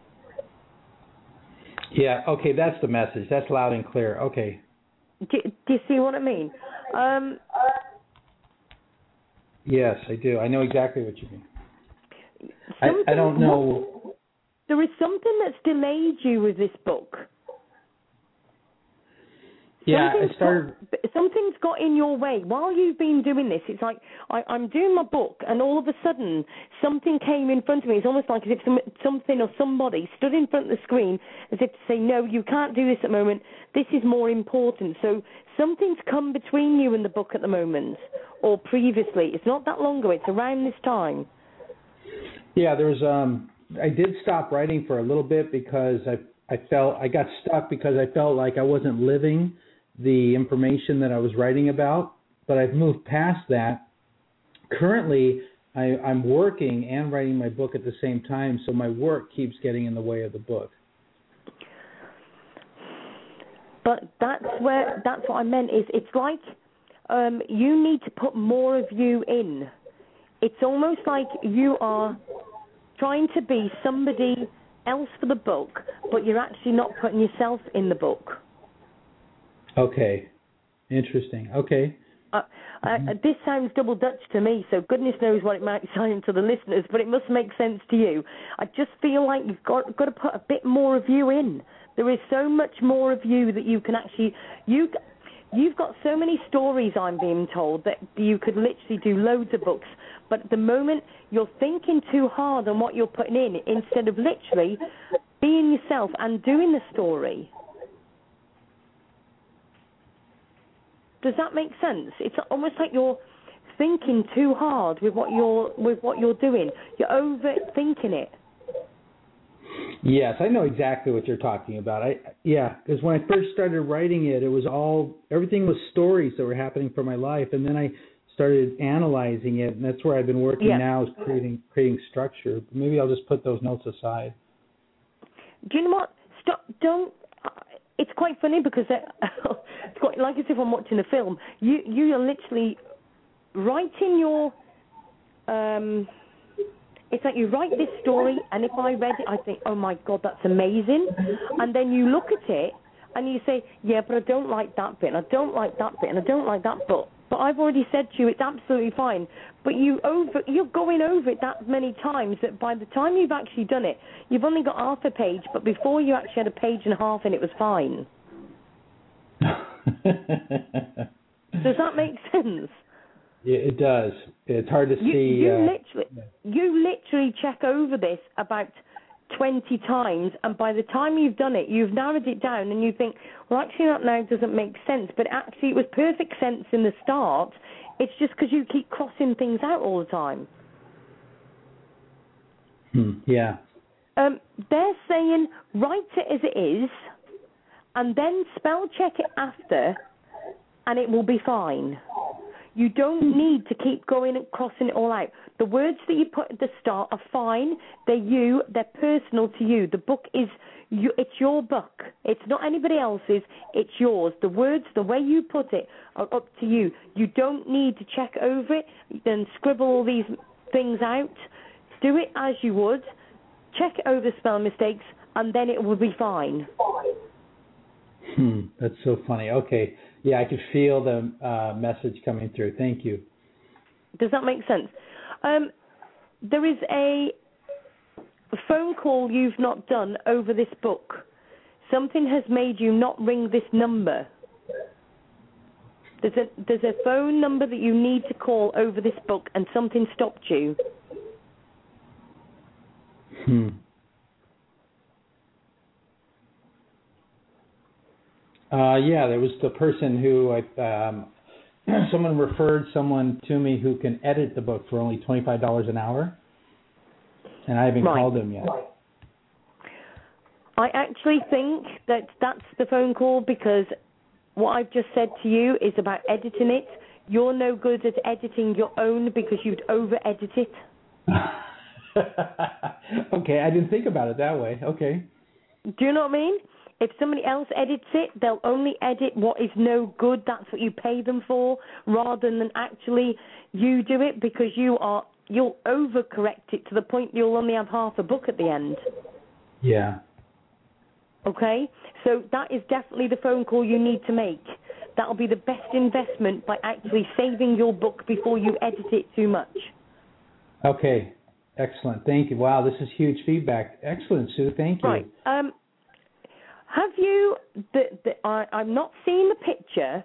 F: Yeah, okay, that's the message. That's loud and clear. Okay.
C: Do, do you see what I mean? Um,
F: Yes, I do. I know exactly what you mean. I, I don't know.
C: There is something that's delayed you with this book.
F: Yeah,
C: Something's
F: I started.
C: Got, something's got in your way while you've been doing this. It's like I, I'm doing my book, and all of a sudden something came in front of me. It's almost like as if some, something or somebody stood in front of the screen, as if to say, "No, you can't do this at the moment. This is more important." So something's come between you and the book at the moment, or previously. It's not that long ago. It's around this time.
F: Yeah, there was. Um, I did stop writing for a little bit because I I felt I got stuck because I felt like I wasn't living the information that I was writing about. But I've moved past that. Currently, I, I'm working and writing my book at the same time, so my work keeps getting in the way of the book.
C: But that's where that's what I meant is it's like um, you need to put more of you in. It's almost like you are trying to be somebody else for the book, but you're actually not putting yourself in the book.
F: Okay, interesting. Okay.
C: Uh, uh, this sounds double Dutch to me, so goodness knows what it might (laughs) sound to the listeners, but it must make sense to you. I just feel like you've got got to put a bit more of you in. There is so much more of you that you can actually you. You've got so many stories, I'm being told, that you could literally do loads of books. But at the moment, you're thinking too hard on what you're putting in instead of literally being yourself and doing the story. Does that make sense? It's almost like you're thinking too hard with what you're with what you're doing. You're overthinking it.
F: Yes, I know exactly what you're talking about. I yeah, because when I first started writing it, it was all everything was stories that were happening for my life, and then I started analyzing it, and that's where I've been working
C: Yeah.
F: now is creating creating structure. Maybe I'll just put those notes aside.
C: Do you know what? Stop! Don't. Uh, It's quite funny because (laughs) it's quite like as if I'm watching a film. You you are literally writing your. Um, it's like you write this story, and if I read it, I think, oh my god, that's amazing. And then you look at it, and you say, yeah, but I don't like that bit, and I don't like that bit, and I don't like that bit. But I've already said to you, it's absolutely fine. But you over, you're going over it that many times that by the time you've actually done it, you've only got half a page. But before you actually had a page and a half, and it was fine. (laughs) Does that make sense?
F: Yeah, it does. It's hard to
C: You,
F: see.
C: you
F: uh,
C: literally, you literally check over this about twenty times, and by the time you've done it, you've narrowed it down, and you think, well, actually, that now doesn't make sense. But actually, it was perfect sense in the start. It's just because you keep crossing things out all the time.
F: hmm, yeah.
C: Um, they're saying write it as it is, and then spell check it after, and it will be fine. You don't need to keep going and crossing it all out. The words that you put at the start are fine. They're you. They're personal to you. The book is you. It's your book. It's not anybody else's. It's yours. The words, the way you put it, are up to you. You don't need to check over it and scribble all these things out. Do it as you would. Check over spell mistakes, and then it will be fine.
F: Hmm, that's so funny. Okay. Yeah, I could feel the uh, message coming through. Thank you.
C: Does that make sense? Um, there is a phone call you've not done over this book. Something has made you not ring this number. There's a there's a phone number that you need to call over this book, and something stopped you.
F: Hmm. Uh, yeah, there was the person who I um, (clears throat) someone referred someone to me who can edit the book for only twenty five dollars an hour, and I haven't
C: Right.
F: called them yet.
C: I actually think that that's the phone call because what I've just said to you is about editing it. You're no good at editing your own because you'd over edit it. (laughs)
F: okay, I didn't think about it that way. Okay.
C: Do you know what I mean? If somebody else edits it, they'll only edit what is no good. That's what you pay them for, rather than actually you do it because you are you'll overcorrect it to the point you'll only have half a book at the end.
F: Yeah.
C: Okay? So that is definitely the phone call you need to make. That'll be the best investment by actually saving your book before you edit it too much.
F: Okay. Excellent. Thank you. Wow, this is huge feedback. Excellent, Sue. Thank you.
C: Right. Um, have you? The, the, I, I'm not seeing the picture,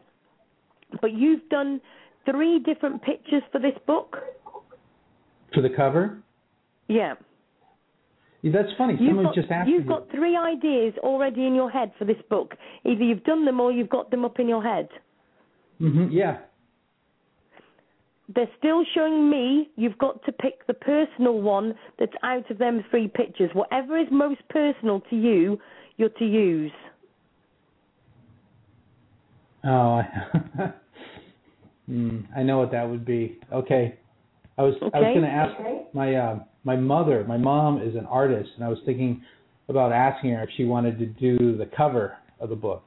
C: but you've done three different pictures for this book.
F: For the cover?
C: Yeah.
F: Yeah, that's funny.
C: You've
F: Someone
C: got,
F: just asked
C: you've
F: me.
C: got three ideas already in your head for this book. Either you've done them or you've got them up in your head.
F: hmm yeah.
C: They're still showing me you've got to pick the personal one that's out of them three pictures. Whatever is most personal to you, you're to use.
F: Oh, I, (laughs) mm, I know what that would be. Okay. I was I was going to ask my uh, my mother. My mom is an artist, and I was thinking about asking her if she wanted to do the cover of the book.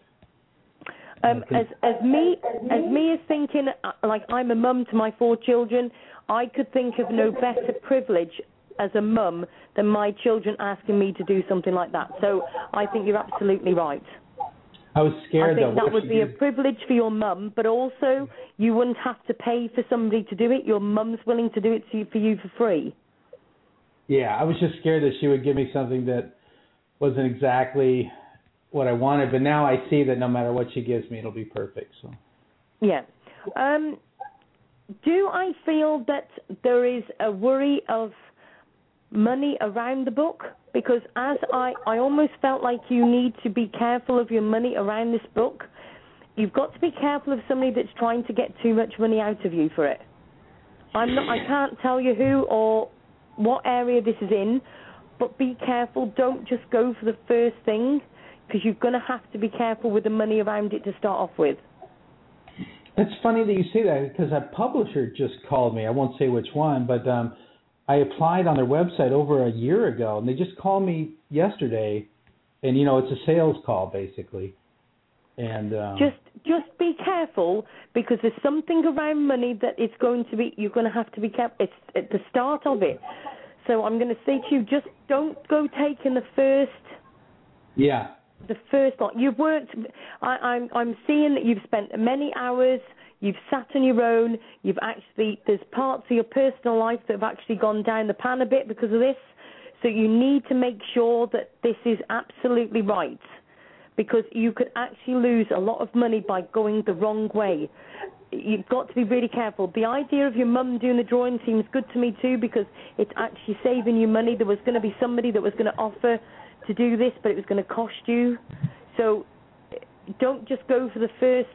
C: Um, as as me as me as thinking uh, like I'm a mum to my four children, I could think of no better privilege as a mum than my children asking me to do something like that. So I think you're absolutely right.
F: I was scared.
C: I think
F: though.
C: that would be
F: she
C: a privilege for your mum, but also you wouldn't have to pay for somebody to do it. Your mum's willing to do it to you, for you for free.
F: Yeah, I was just scared that she would give me something that wasn't exactly what I wanted. But now I see that no matter what she gives me, it'll be perfect. So.
C: Yeah. Um, do I feel that there is a worry of money around the book? Because as I, I almost felt like you need to be careful of your money around this book. You've got to be careful of somebody that's trying to get too much money out of you for it. I'm not. I can't tell you who or what area this is in, but be careful. Don't just go for the first thing because you're going to have to be careful with the money around it to start off with.
F: It's funny that you say that because a publisher just called me. I won't say which one, but um, I applied on their website over a year ago, and they just called me yesterday. And you know, it's a sales call basically. And um,
C: just just be careful because there's something around money that it's going to be you're going to have to be careful it's at the start of it so i'm going to say to you just don't go taking the first
F: yeah,
C: the first lot you've worked i i'm i'm seeing that you've spent many hours you've sat on your own you've actually there's parts of your personal life that have actually gone down the pan a bit because of this so you need to make sure that this is absolutely right because you could actually lose a lot of money by going the wrong way. You've got to be really careful. The idea of your mum doing the drawing seems good to me too because it's actually saving you money. There was going to be somebody that was going to offer to do this, but it was going to cost you. So don't just go for the first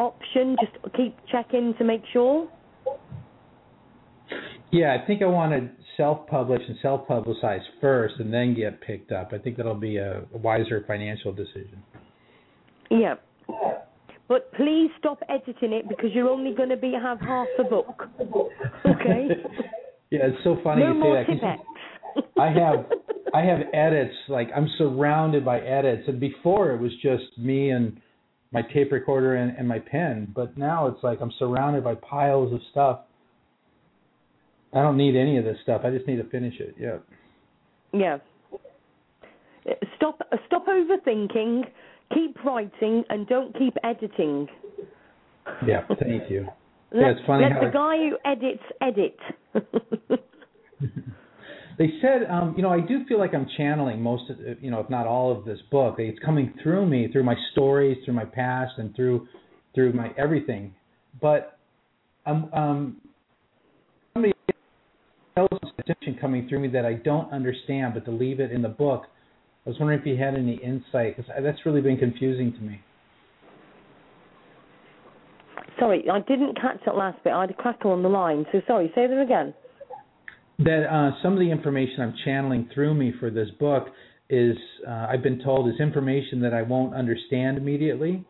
C: option. Just keep checking to make sure.
F: yeah. I think I want to self-publish and self-publicize first, and then get picked up. I think that'll be a wiser financial decision.
C: Yeah. But please stop editing it because you're only going to be have half the book. Okay. (laughs)
F: yeah, it's so funny
C: no
F: you say that. I have I have edits like I'm surrounded by edits and before it was just me and my tape recorder and, and my pen but now it's like I'm surrounded by piles of stuff. I don't need any of this stuff. I just need to finish it. Yeah.
C: Yeah. Stop stop overthinking, keep writing and don't keep editing.
F: Yeah. Thank you. (laughs)
C: Let,
F: Yeah, it's funny
C: let the
F: I-
C: guy who edits edit. (laughs)
F: They said, um, you know, I do feel like I'm channeling most of, you know, if not all of this book. It's coming through me, through my stories, through my past, and through, through my everything. But I'm, um, somebody else attention coming through me that I don't understand, but to leave it in the book. I was wondering if you had any insight because that's really been confusing to me.
C: Sorry, I didn't catch that last bit. I had a crackle on the line. So sorry, say that again.
F: That uh, some of the information I'm channeling through me for this book is, uh, I've been told, is information that I won't understand immediately.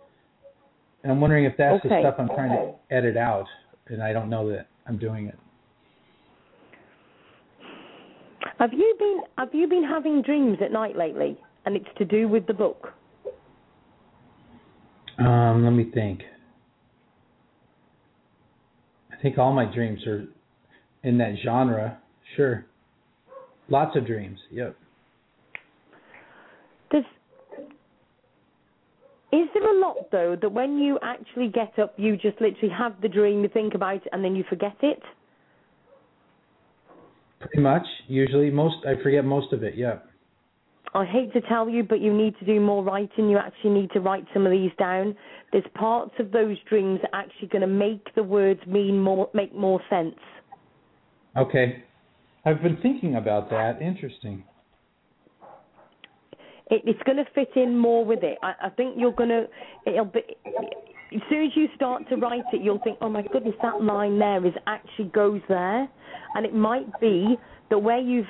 F: And I'm wondering if that's the stuff I'm trying to edit out, and I don't know that I'm doing it.
C: Have you been Have you been having dreams at night lately? And it's to do with the book.
F: Um, let me think. I think all my dreams are in that genre. Sure. Lots of dreams. Yep.
C: Does is there a lot though that when you actually get up, you just literally have the dream, you think about it, and then you forget it?
F: Pretty much. Usually, most I forget most of it. Yep.
C: I hate to tell you, but you need to do more writing. You actually need to write some of these down. There's parts of those dreams that are actually going to make the words mean more, make more sense.
F: Okay. I've been thinking about that. Interesting.
C: It, it's going to fit in more with it. I, I think you're going to. It'll be. As soon as you start to write it, you'll think, "Oh my goodness, that line there is actually goes there," and it might be that where you've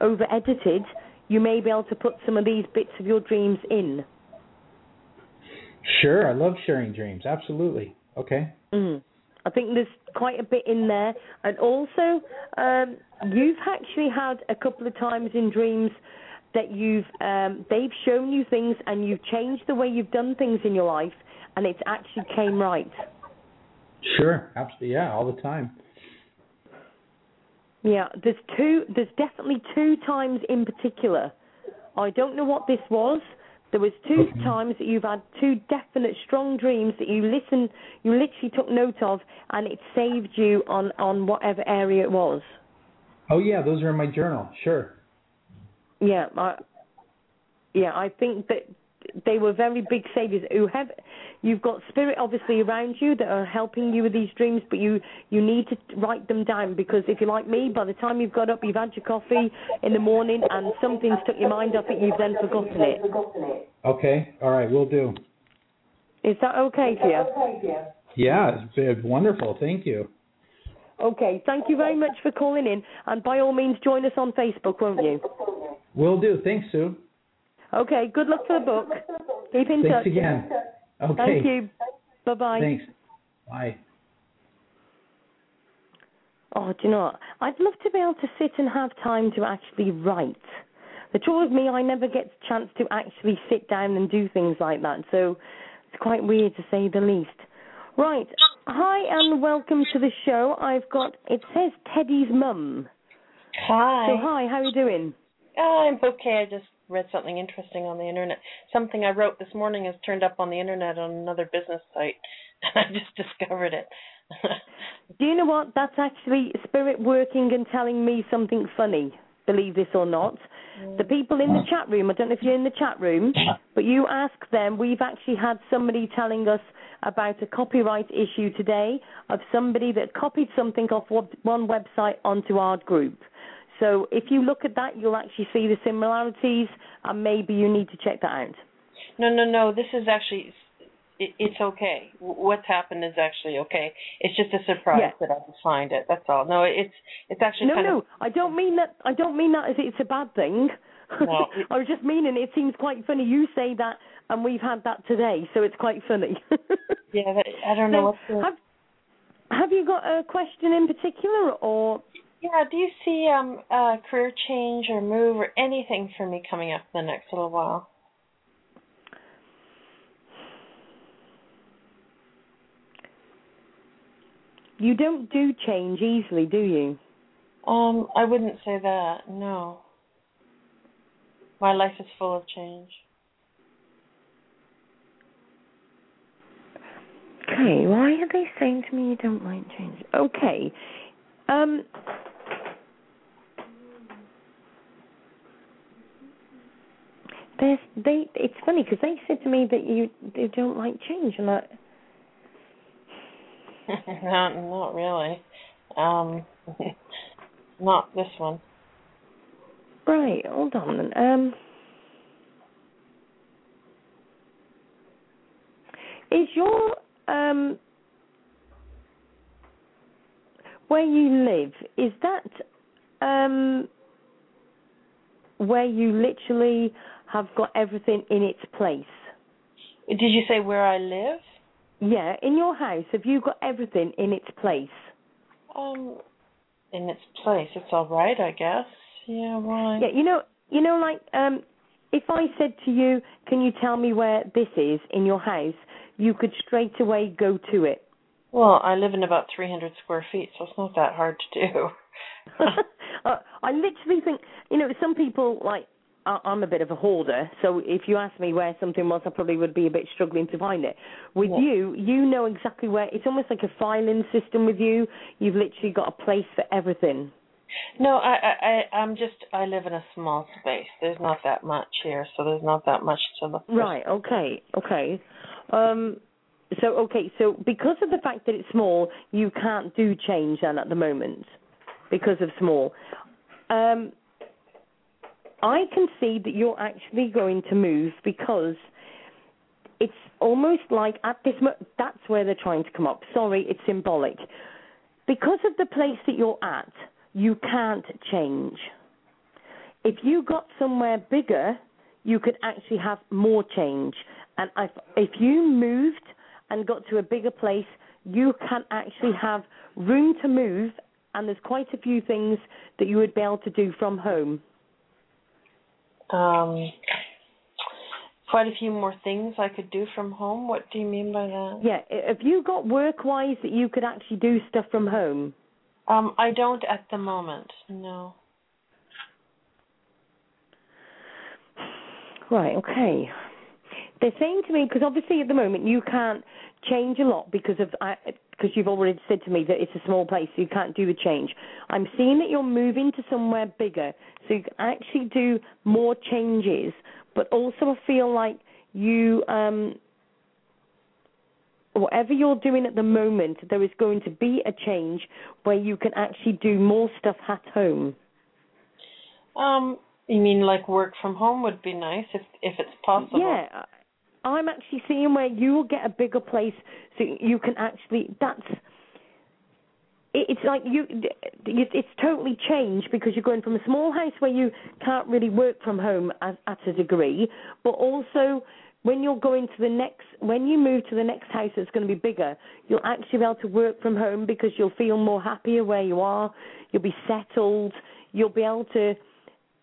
C: over edited, you may be able to put some of these bits of your dreams in.
F: Sure. I love sharing dreams. Absolutely. Okay.
C: Mm. I think there's quite a bit in there, and also um, you've actually had a couple of times in dreams that you've um, they've shown you things and you've changed the way you've done things in your life, and it's actually came right.
F: Sure. Absolutely. Yeah. All the time.
C: Yeah, there's two. There's definitely two times in particular. I don't know what this was. There was two
F: Okay.
C: times that you've had two definite strong dreams that you listened, you literally took note of, and it saved you on on whatever area it was.
F: Oh yeah, those are in my journal. Sure.
C: Yeah, I, yeah, I think that they were very big saviors who have you've got spirit obviously around you that are helping you with these dreams but you you need to write them down because if you're like me by the time you've got up you've had your coffee in the morning and something's took your mind off it you've then forgotten it
F: Okay. All right. We'll do.
C: is that okay for you
F: Yeah. It's wonderful. Thank you.
C: okay thank you very much for calling in and by all means join us on facebook won't you
F: Will do. Thanks, Sue.
C: Okay good luck for the book keep in
F: Thanks
C: touch
F: again. Okay.
C: thank you bye bye
F: Thanks. Bye.
C: Oh, do you know what? I'd love to be able to sit and have time to actually write. The trouble with me, I never get the chance to actually sit down and do things like that, so it's quite weird to say the least. Right. Hi and welcome to the show. I've got, it says Teddy's mum.
G: Hi.
C: So hi, how are you doing?
G: Oh, I'm okay. I just read something interesting on the internet. Something I wrote this morning has turned up on the internet on another business site, (laughs) and I just discovered it.
C: Do you know what? That's actually spirit working and telling me something funny, believe this or not. The mm. people in the mm. chat room, I don't know if you're in the chat room, but you ask them. We've actually had somebody telling us about a copyright issue today of somebody that copied something off one one website onto our group. So if you look at that, you'll actually see the similarities, and maybe you need to check that out.
G: no, no, no. This is actually. It's okay. What's happened is actually okay. It's just a surprise that I just find it. That's all. No, it's it's actually
C: No,
G: kind
C: no,
G: of
C: I don't mean that. I don't mean that as it's a bad thing.
G: No, (laughs)
C: I was just meaning it seems quite funny. You say that, and we've had that today, so it's quite funny. (laughs)
G: yeah. I don't know
C: So,
G: what. To,
C: have Have you got a question in particular, or
G: yeah. Do you see um a career change or move or anything for me coming up in the next little while?
C: you don't do change easily, do you?
G: Um, I wouldn't say that. No. My life is full of change.
C: Okay, why are they saying to me you don't like change? Okay, um. There's, they. It's funny because they said to me that you they don't like change, and I, (laughs)
G: not, not really. Um, (laughs) not this one.
C: Right, hold on then. Um, is your um where you live, is that um, where you literally have got everything in its place?
G: Did you say where I live?
C: Yeah, in your house, have you got everything in its place?
G: Um, in its place. It's all right, I guess. Yeah, why?
C: Yeah, you know, you know, like um, if I said to you, "Can you tell me where this is in your house?" You could straight away go to it.
G: Well, I live in about 300 square feet, so it's not that hard to do. (laughs) (laughs)
C: I literally think, you know, some people like. I- I'm a bit of a hoarder, so if you asked me where something was, I probably would be a bit struggling to find it. With
G: Yeah.
C: you, you know exactly where. It's almost like a filing system with you. You've literally got a place for everything.
G: No, I, I, I, I'm just, I live in a small space. There's not that much here, so there's not that much to look. for.
C: Right. Okay. Okay. Um. So okay. So because of the fact that it's small, you can't do change then at the moment because of small. Um. I can see that you're actually going to move because it's almost like at this that's where they're trying to come up. Sorry, it's symbolic. Because of the place that you're at, you can't change. If you got somewhere bigger, you could actually have more change. And if, if you moved and got to a bigger place, you can actually have room to move, and there's quite a few things that you would be able to do from home.
G: Um, quite a few more things I could do from home. What do you mean by that?
C: Yeah, have you got work-wise that you could actually do stuff from home.
G: Um, I don't at the moment. No.
C: Right, okay. They're saying to me because obviously at the moment you can't change a lot because of because you've already said to me that it's a small place, so you can't do the change. I'm seeing that you're moving to somewhere bigger, so you can actually do more changes. But also, I feel like you, um, whatever you're doing at the moment, there is going to be a change where you can actually do more stuff at home.
G: Um, you mean like work from home would be nice if if it's possible.
C: Yeah, I'm actually seeing where you will get a bigger place, so you can actually. That's. It's like you. It's totally changed because you're going from a small house where you can't really work from home at, at a degree, but also when you're going to the next, when you move to the next house that's going to be bigger, you'll actually be able to work from home because you'll feel more happier where you are. You'll be settled. You'll be able to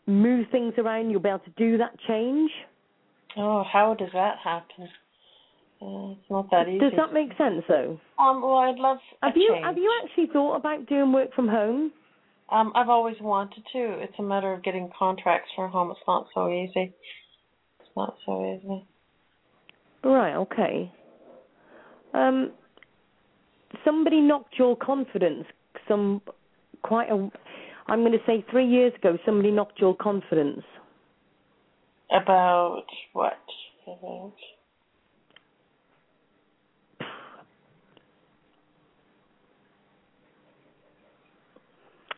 C: move things around. You'll be able to do that change.
G: Oh, how does that happen? Uh, it's not that easy.
C: Does that make sense though?
G: Um, well, I'd love
C: Have you
G: change.
C: have you actually thought about doing work from home?
G: Um, I've always wanted to. It's a matter of getting contracts for home. It's not so easy. It's not so easy.
C: Right, okay. Um somebody knocked your confidence some quite a I'm going to say 3 years ago somebody knocked your confidence.
G: About what?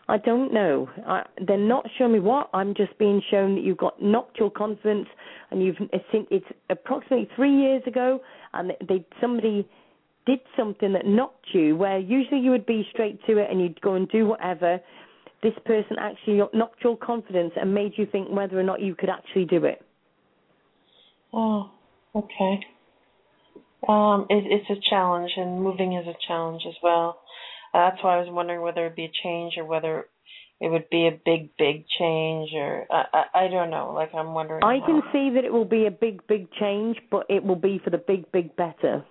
C: I don't know. I, they're not showing me what. I'm just being shown that you've got knocked your confidence, and you've it's approximately three years ago, and they somebody did something that knocked you. Where usually you would be straight to it and you'd go and do whatever. This person actually knocked your confidence and made you think whether or not you could actually do it.
G: Oh, okay. Um, it, it's a challenge, and moving is a challenge as well. Uh, that's why I was wondering whether it'd be a change or whether it would be a big, big change, or I, I, I don't know. Like I'm wondering.
C: I can
G: how-
C: see that it will be a big, big change, but it will be for the big, big better.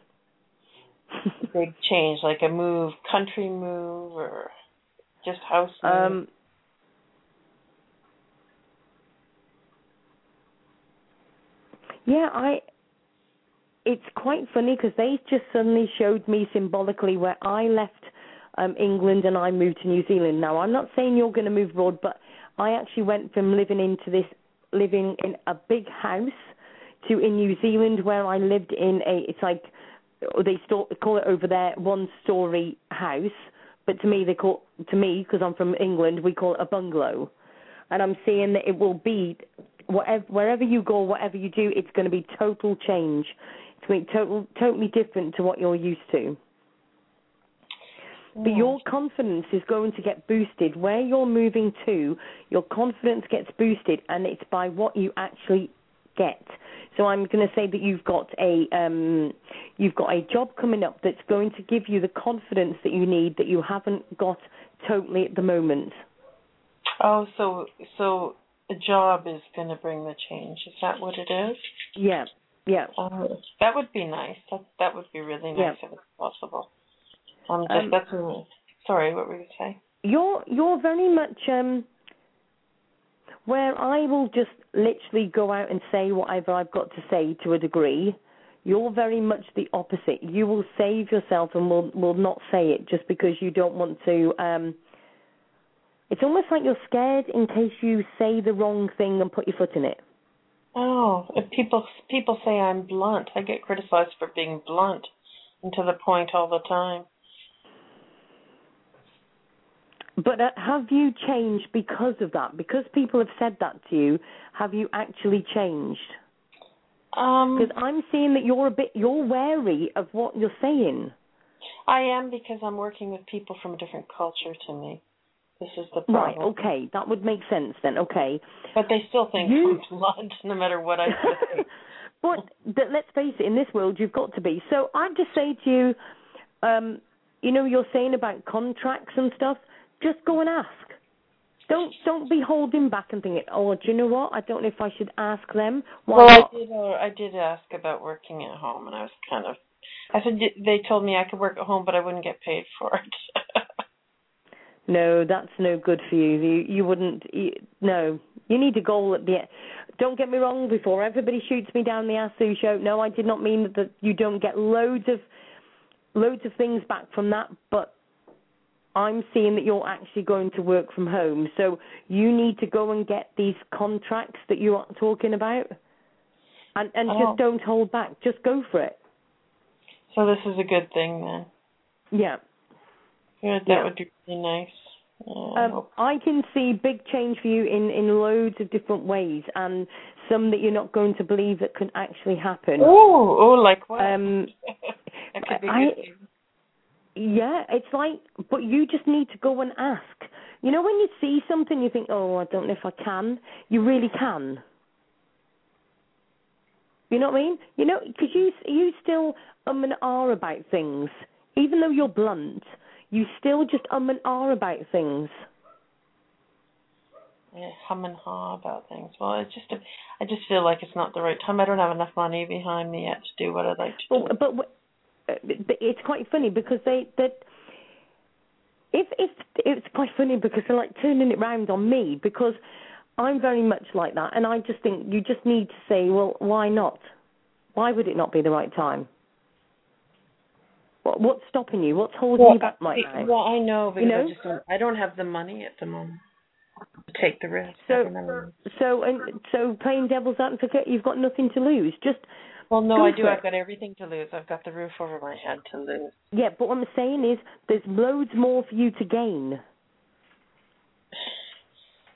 C: (laughs)
G: big change, like a move, country move, or just house move.
C: Um, yeah, I. It's quite funny because they just suddenly showed me symbolically where I left um, England and I moved to New Zealand. Now, I'm not saying you're going to move abroad, but I actually went from living into this, living in a big house, to in New Zealand where I lived in a. It's like they sto- call it over there one story house, but to me they call to me because I'm from England we call it a bungalow, and I'm seeing that it will be whatever wherever you go, whatever you do, it's going to be total change. It's going to be total totally different to what you're used to. but
G: mm.
C: your confidence is going to get boosted. Where you're moving to, your confidence gets boosted, and it's by what you actually get. So I'm going to say that you've got a um, you've got a job coming up that's going to give you the confidence that you need that you haven't got totally at the moment.
G: Oh, so so a job is going to bring the change. Is that what it is?
C: Yeah, yeah.
G: Um, that would be nice. That that would be really nice if it's possible. Um, just,
C: Um,
G: that's a, sorry. What were you saying?
C: You're you're very much um, where I will just literally go out and say whatever I've got to say to a degree. You're very much the opposite. You will save yourself and will will not say it just because you don't want to. Um, it's almost like you're scared in case you say the wrong thing and put your foot in it.
G: Oh, if people people say I'm blunt. I get criticized for being blunt and to the point all the time.
C: But uh, have you changed because of that? Because people have said that to you, have you actually changed?
G: Um,
C: Because I'm seeing that you're a bit you're wary of what you're saying.
G: I am because I'm working with people from a different culture to me. This is the
C: Right, okay, that would make sense then. Okay.
G: But they still think
C: You-
G: I'm (laughs) blunt no matter what I say. (laughs)
C: but let's face it, in this world you've got to be. So I'd just say to you, um, you know, you're saying about contracts and stuff. Just go and ask. Don't don't be holding back and thinking, oh, do you know what? I don't know if I should ask them. Why
G: well,
C: not?
G: I did. Uh, I did ask about working at home, and I was kind of. I said they told me I could work at home, but I wouldn't get paid for it. (laughs)
C: No, that's no good for you. You you wouldn't. You, no, you need a goal at the. end. Don't get me wrong. Before everybody shoots me down the Ask Sue show, no, I did not mean that, that you don't get loads of loads of things back from that, but I'm seeing that you're actually going to work from home. So you need to go and get these contracts that you are talking about, and and
G: Oh.
C: just don't hold back. Just go for it.
G: so this is a good thing then.
C: Yeah.
G: Good. That
C: Yeah.
G: would be really nice. Yeah, I
C: Um, I can see big change for you in, in loads of different ways, and some that you're not going to believe that can actually happen.
G: oh, oh, like what?
C: Um, (laughs)
G: that could be
C: I-
G: good.
C: Yeah, it's like, but you just need to go and ask. You know, when you see something, you think, "Oh, I don't know if I can." You really can. You know what I mean? You know, because you you still um and ah about things, even though you're blunt. You still just um and ah about things.
G: Yeah, hum and haw about things. Well, it's just, a, I just feel like it's not the right time. I don't have enough money behind me yet to do what I'd like to.
C: But, uh, but it's quite funny because they that if if it's quite funny because they're like turning it round on me because I'm very much like that and I just think you just need to say well why not why would it not be the right time what what's stopping you what's holding you back right now
G: well, I know because
C: know?
G: I just don't. I don't have the money at the moment to take the risk.
C: So
G: don't have any-
C: so and so playing devil's advocate you've got nothing to lose just
G: well, no,
C: go
G: I do. I've got everything to lose. I've got the roof over my head to lose.
C: yeah but what I'm saying is there's loads more for you to gain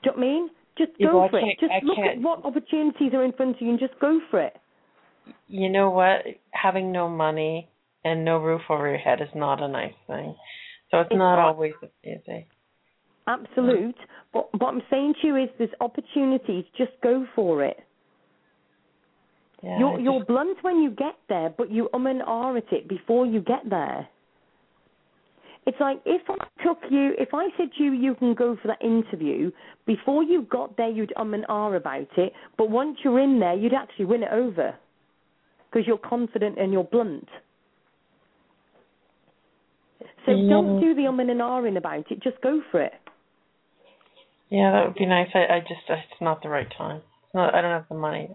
C: Do you know what I mean? Just go
G: well,
C: for it. Just
G: I
C: look at
G: can't-
C: what opportunities are in front of you and just go for it.
G: You know what? Having no money and no roof over your head is not a nice thing. So it's,
C: It's
G: not
C: not.
G: always easy.
C: Absolute. But what I'm saying to you is there's opportunities. Just go for it.
G: Yeah.
C: you're
G: I
C: you're blunt when you get there, but you um and ah at it before you get there. It's like if I took you, if I said to you, you can go for that interview, before you got there, you'd um and ah about it, but once you're in there, you'd actually win it over. Because you're confident and you're blunt. So don't do the um and ahhing about it, just go for it.
G: Yeah, that would be nice. I, I just it's not the right time. Not, I don't have the money.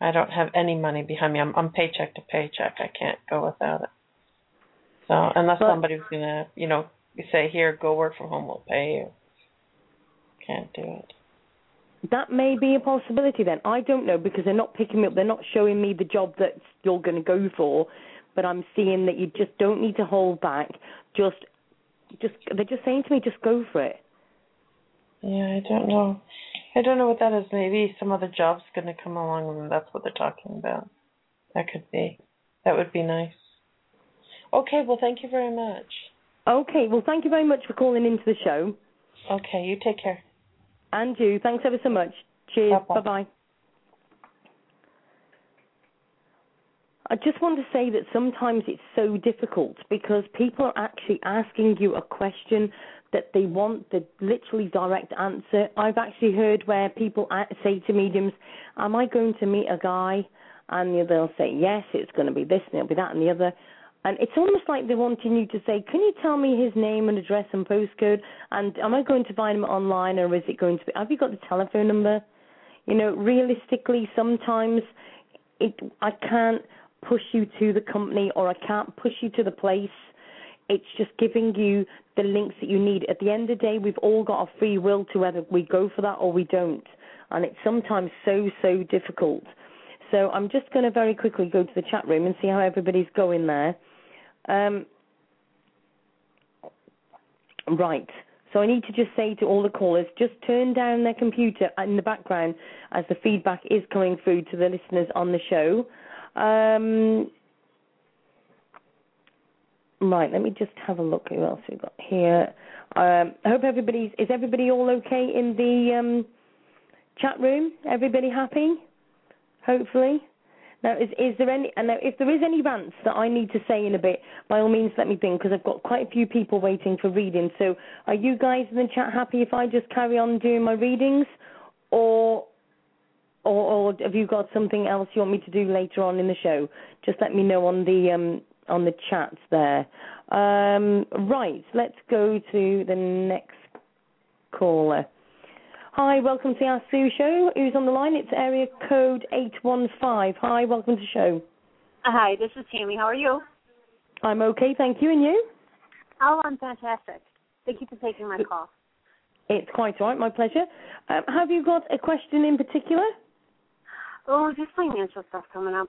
G: I don't have any money behind me. I'm I'm paycheck to paycheck. I can't go without it. So unless
C: But-
G: somebody's gonna, you know, say here, go work from home, we'll pay you. Can't do it.
C: That may be a possibility then. I don't know because they're not picking me up. They're not showing me the job that you're going to go for. But I'm seeing that you just don't need to hold back. Just, just they're just saying to me, just go for it.
G: Yeah, I don't know. I don't know what that is. Maybe some other job's gonna come along and that's what they're talking about. That could be. That would be nice. Okay, well thank you very much.
C: Okay, well, thank you very much for calling into the show.
G: Okay, you take care.
C: And you. Thanks ever so much. Cheers. Bye bye. I just want to say that sometimes it's so difficult because people are actually asking you a question that they want the literally direct answer. I've actually heard where people say to mediums, Am I going to meet a guy? And they'll say, Yes, it's going to be this and it'll be that and the other. And it's almost like they're wanting you to say, Can you tell me his name and address and postcode? And am I going to find him online or is it going to be, have you got the telephone number? You know, realistically, sometimes it I can't push you to the company or I can't push you to the place. It's just giving you the links that you need. At the end of the day, we've all got a free will to whether we go for that or we don't. And it's sometimes so, so difficult. So I'm just going to very quickly go to the chat room and see how everybody's going there. Um, right. So I need to just say to all the callers, just turn down their computer in the background as the feedback is coming through to the listeners on the show. Um, right, let me just have a look. Who else we've got here? Um, I hope everybody's. Is everybody all okay in the um, chat room? Everybody happy? Hopefully. Now, is is there any? And now, if there is any rants that I need to say in a bit, by all means, let me think because I've got quite a few people waiting for reading. So, are you guys in the chat happy if I just carry on doing my readings, or or, or have you got something else you want me to do later on in the show? Just let me know on the um, on the chat there. Um, right, let's go to the next caller. Hi, welcome to our Sue show. Who's on the line? It's area code eight one five. Hi, welcome to the show.
H: Hi, this is Tammy. How are you?
C: I'm okay, thank you. And you?
H: Oh, I'm fantastic. Thank you for taking my call.
C: It's quite all right, my pleasure. Um, have you got a question in particular?
H: Oh, just financial stuff coming up.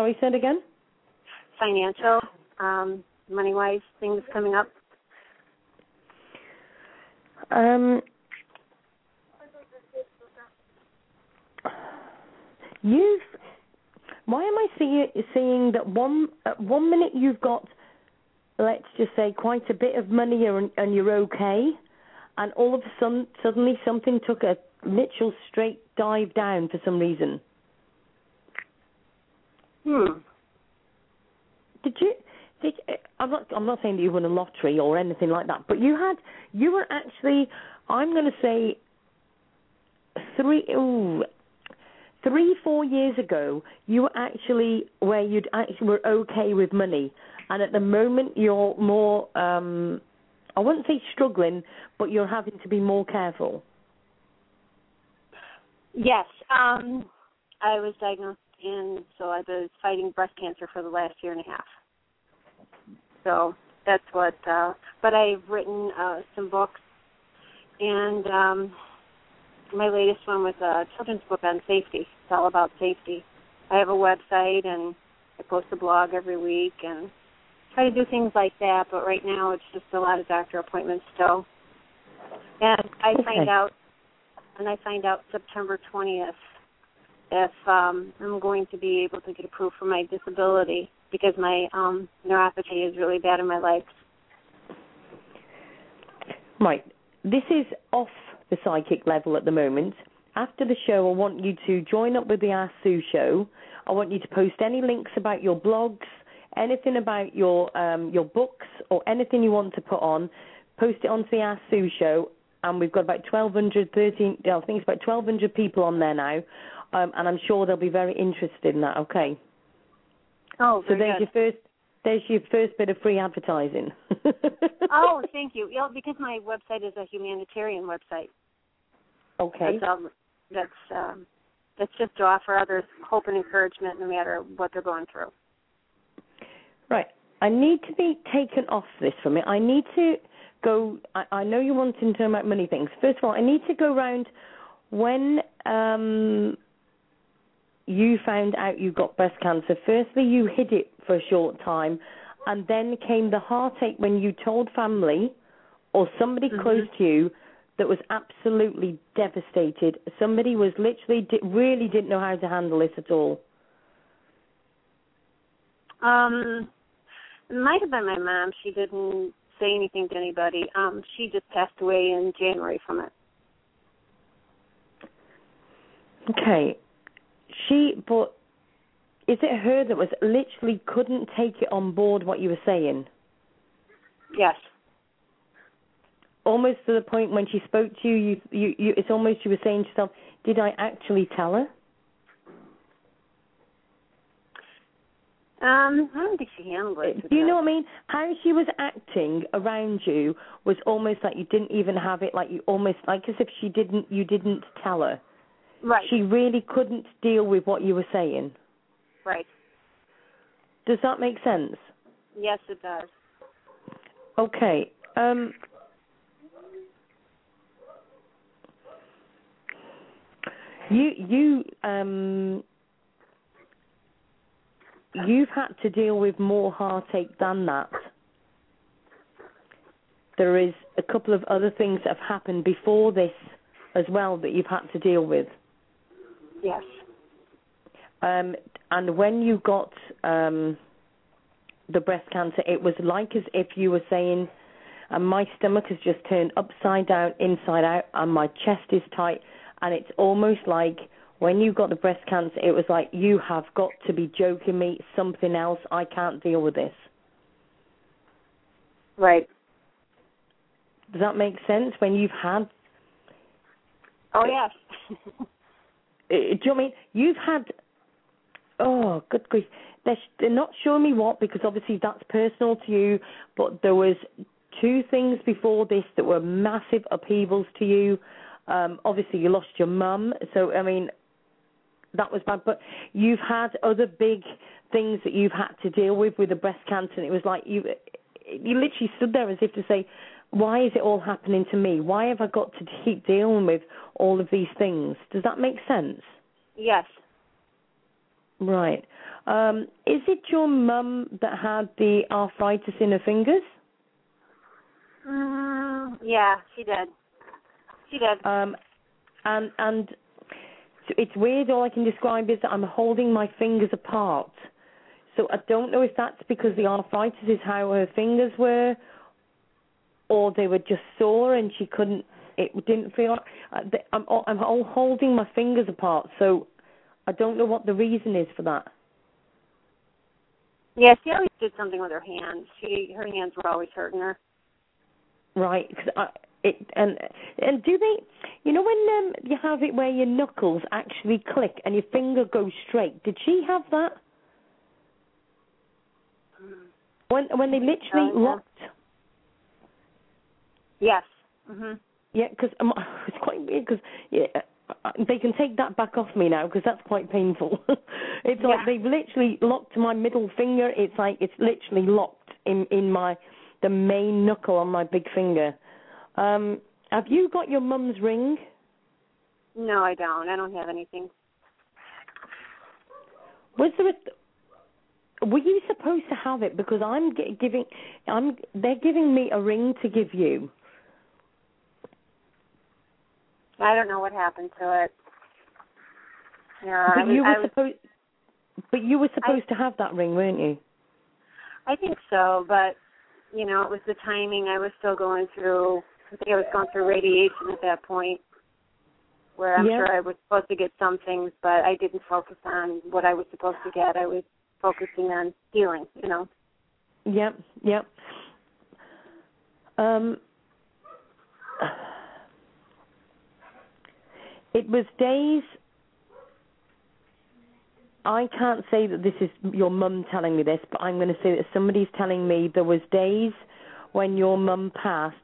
C: Sorry, said again.
H: Financial, um, money wise things coming up.
C: Um, you've. Why am I see, seeing that one at one minute you've got, let's just say, quite a bit of money and, and you're okay, and all of a sudden suddenly something took a literal straight dive down for some reason.
H: Hmm.
C: Did you? Did I'm not. I'm not saying that you won a lottery or anything like that, but you had. You were actually. I'm going to say. Three. Ooh, three, four years ago, you were actually where you'd actually were okay with money, and at the moment you're more. um I wouldn't say struggling, but you're having to be more careful.
H: Yes. Um, I was diagnosed and so I was fighting breast cancer for the last year and a half. So that's what. Uh, but I've written uh, some books, and um, my latest one was a children's book on safety. It's all about safety. I have a website and I post a blog every week and try to do things like that. But right now it's just a lot of doctor appointments still. And I
C: Okay.
H: find out, and I find out September twentieth if um, I'm going to be able to get approved for my disability because my um, neuropathy is really bad in my legs.
C: Right. This is off the psychic level at the moment. After the show, I want you to join up with the Ask Sue show. I want you to post any links about your blogs, anything about your um, your books, or anything you want to put on. Post it onto the Ask Sue show, and we've got about 1,200, 13, I think it's about 1,200 people on there now, um, and I'm sure they'll be very interested in that. Okay.
H: Oh,
C: So there's
H: good.
C: your first there's your first bit of free advertising. (laughs)
H: oh, thank you. Yeah, because my website is a humanitarian website.
C: okay.
H: That's um, that's um, that's just to offer others hope and encouragement no matter what they're going through.
C: Right. I need to be taken off this from it. I need to go. I, I know you want to know about many things. First of all, I need to go round when um, you found out you got breast cancer. Firstly, you hid it for a short time, and then came the heartache when you told family or somebody
H: Mhm.
C: close to you that was absolutely devastated. Somebody was literally di- really didn't know how to handle this at all.
H: Um, It might have been my mom. She didn't say anything to anybody. Um, she just passed away in January from it.
C: Okay. She, but is it her that was literally couldn't take it on board what you were saying?
H: Yes.
C: Almost to the point when she spoke to you, you, you, you it's almost you were saying to yourself, "Did I actually tell her?"
H: Um, I don't think she handled it.
C: Do you know what I mean? How she was acting around you was almost like you didn't even have it. Like you almost like as if she didn't. You didn't tell her.
H: Right.
C: She really couldn't deal with what you were saying.
H: Right.
C: Does that make sense?
H: Yes, it does.
C: Okay. Um You you um you've had to deal with more heartache than that. There is a couple of other things that have happened before this as well that you've had to deal with.
H: Yes.
C: Um, and when you got um, the breast cancer, it was like as if you were saying, and my stomach has just turned upside down, inside out, and my chest is tight. And it's almost like when you got the breast cancer, it was like, you have got to be joking me, something else. I can't deal with this.
H: Right.
C: Does that make sense? When you've had
H: Oh yes. (laughs)
C: Uh, do you know what I mean? You've had, oh, good grief. They're, they're not showing me what because obviously that's personal to you, but there was two things before this that were massive upheavals to you. Um, obviously, you lost your mum, so I mean, that was bad. But you've had other big things that you've had to deal with with the breast cancer, and it was like you, you literally stood there as if to say, why is it all happening to me? Why have I got to keep dealing with all of these things? Does that make sense?
H: yes.
C: Right. Um, is it your mum that had the arthritis in her fingers?
H: Mm, yeah, she did. She did.
C: Um, and and it's weird. All I can describe is that I'm holding my fingers apart. So I don't know if that's because the arthritis is how her fingers were, or they were just sore and she couldn't. It didn't feel. uh, I'm all- I'm all holding my fingers apart. So I don't know what the reason is for that.
H: Yeah, she always did something with her hands. She her hands were always hurting her.
C: Right, because I it and and do they? You know when um, you have it where your knuckles actually click and your finger goes straight. Did she have that? When when they literally
H: Oh, yeah.
C: locked.
H: Yes. Mhm.
C: Yeah, because um, (laughs) it's quite weird because yeah, uh, they can take that back off me now because that's quite painful. (laughs) it's
H: Yeah.
C: like they've literally locked my middle finger. It's like it's literally locked in in my the main knuckle on my big finger. Um, have you got your mum's ring?
H: No, I don't. I don't have anything.
C: Was there a? Were you supposed to have it? Because I'm gi- giving, I'm. They're giving me a ring to give you.
H: I don't know what happened to it. Yeah, I
C: But
H: was,
C: you
H: I
C: were supposed. But you were supposed to have that ring, weren't you?
H: I think so, but you know, it was the timing. I was still going through. I think I was going through radiation at that point, where I'm
C: Yeah.
H: sure I was supposed to get some things, but I didn't focus on what I was supposed to get. I was focusing on healing. You know.
C: Yep, yep. Um, it was days. I can't say that this is your mum telling me this, but I'm going to say that somebody's telling me there was days when your mum passed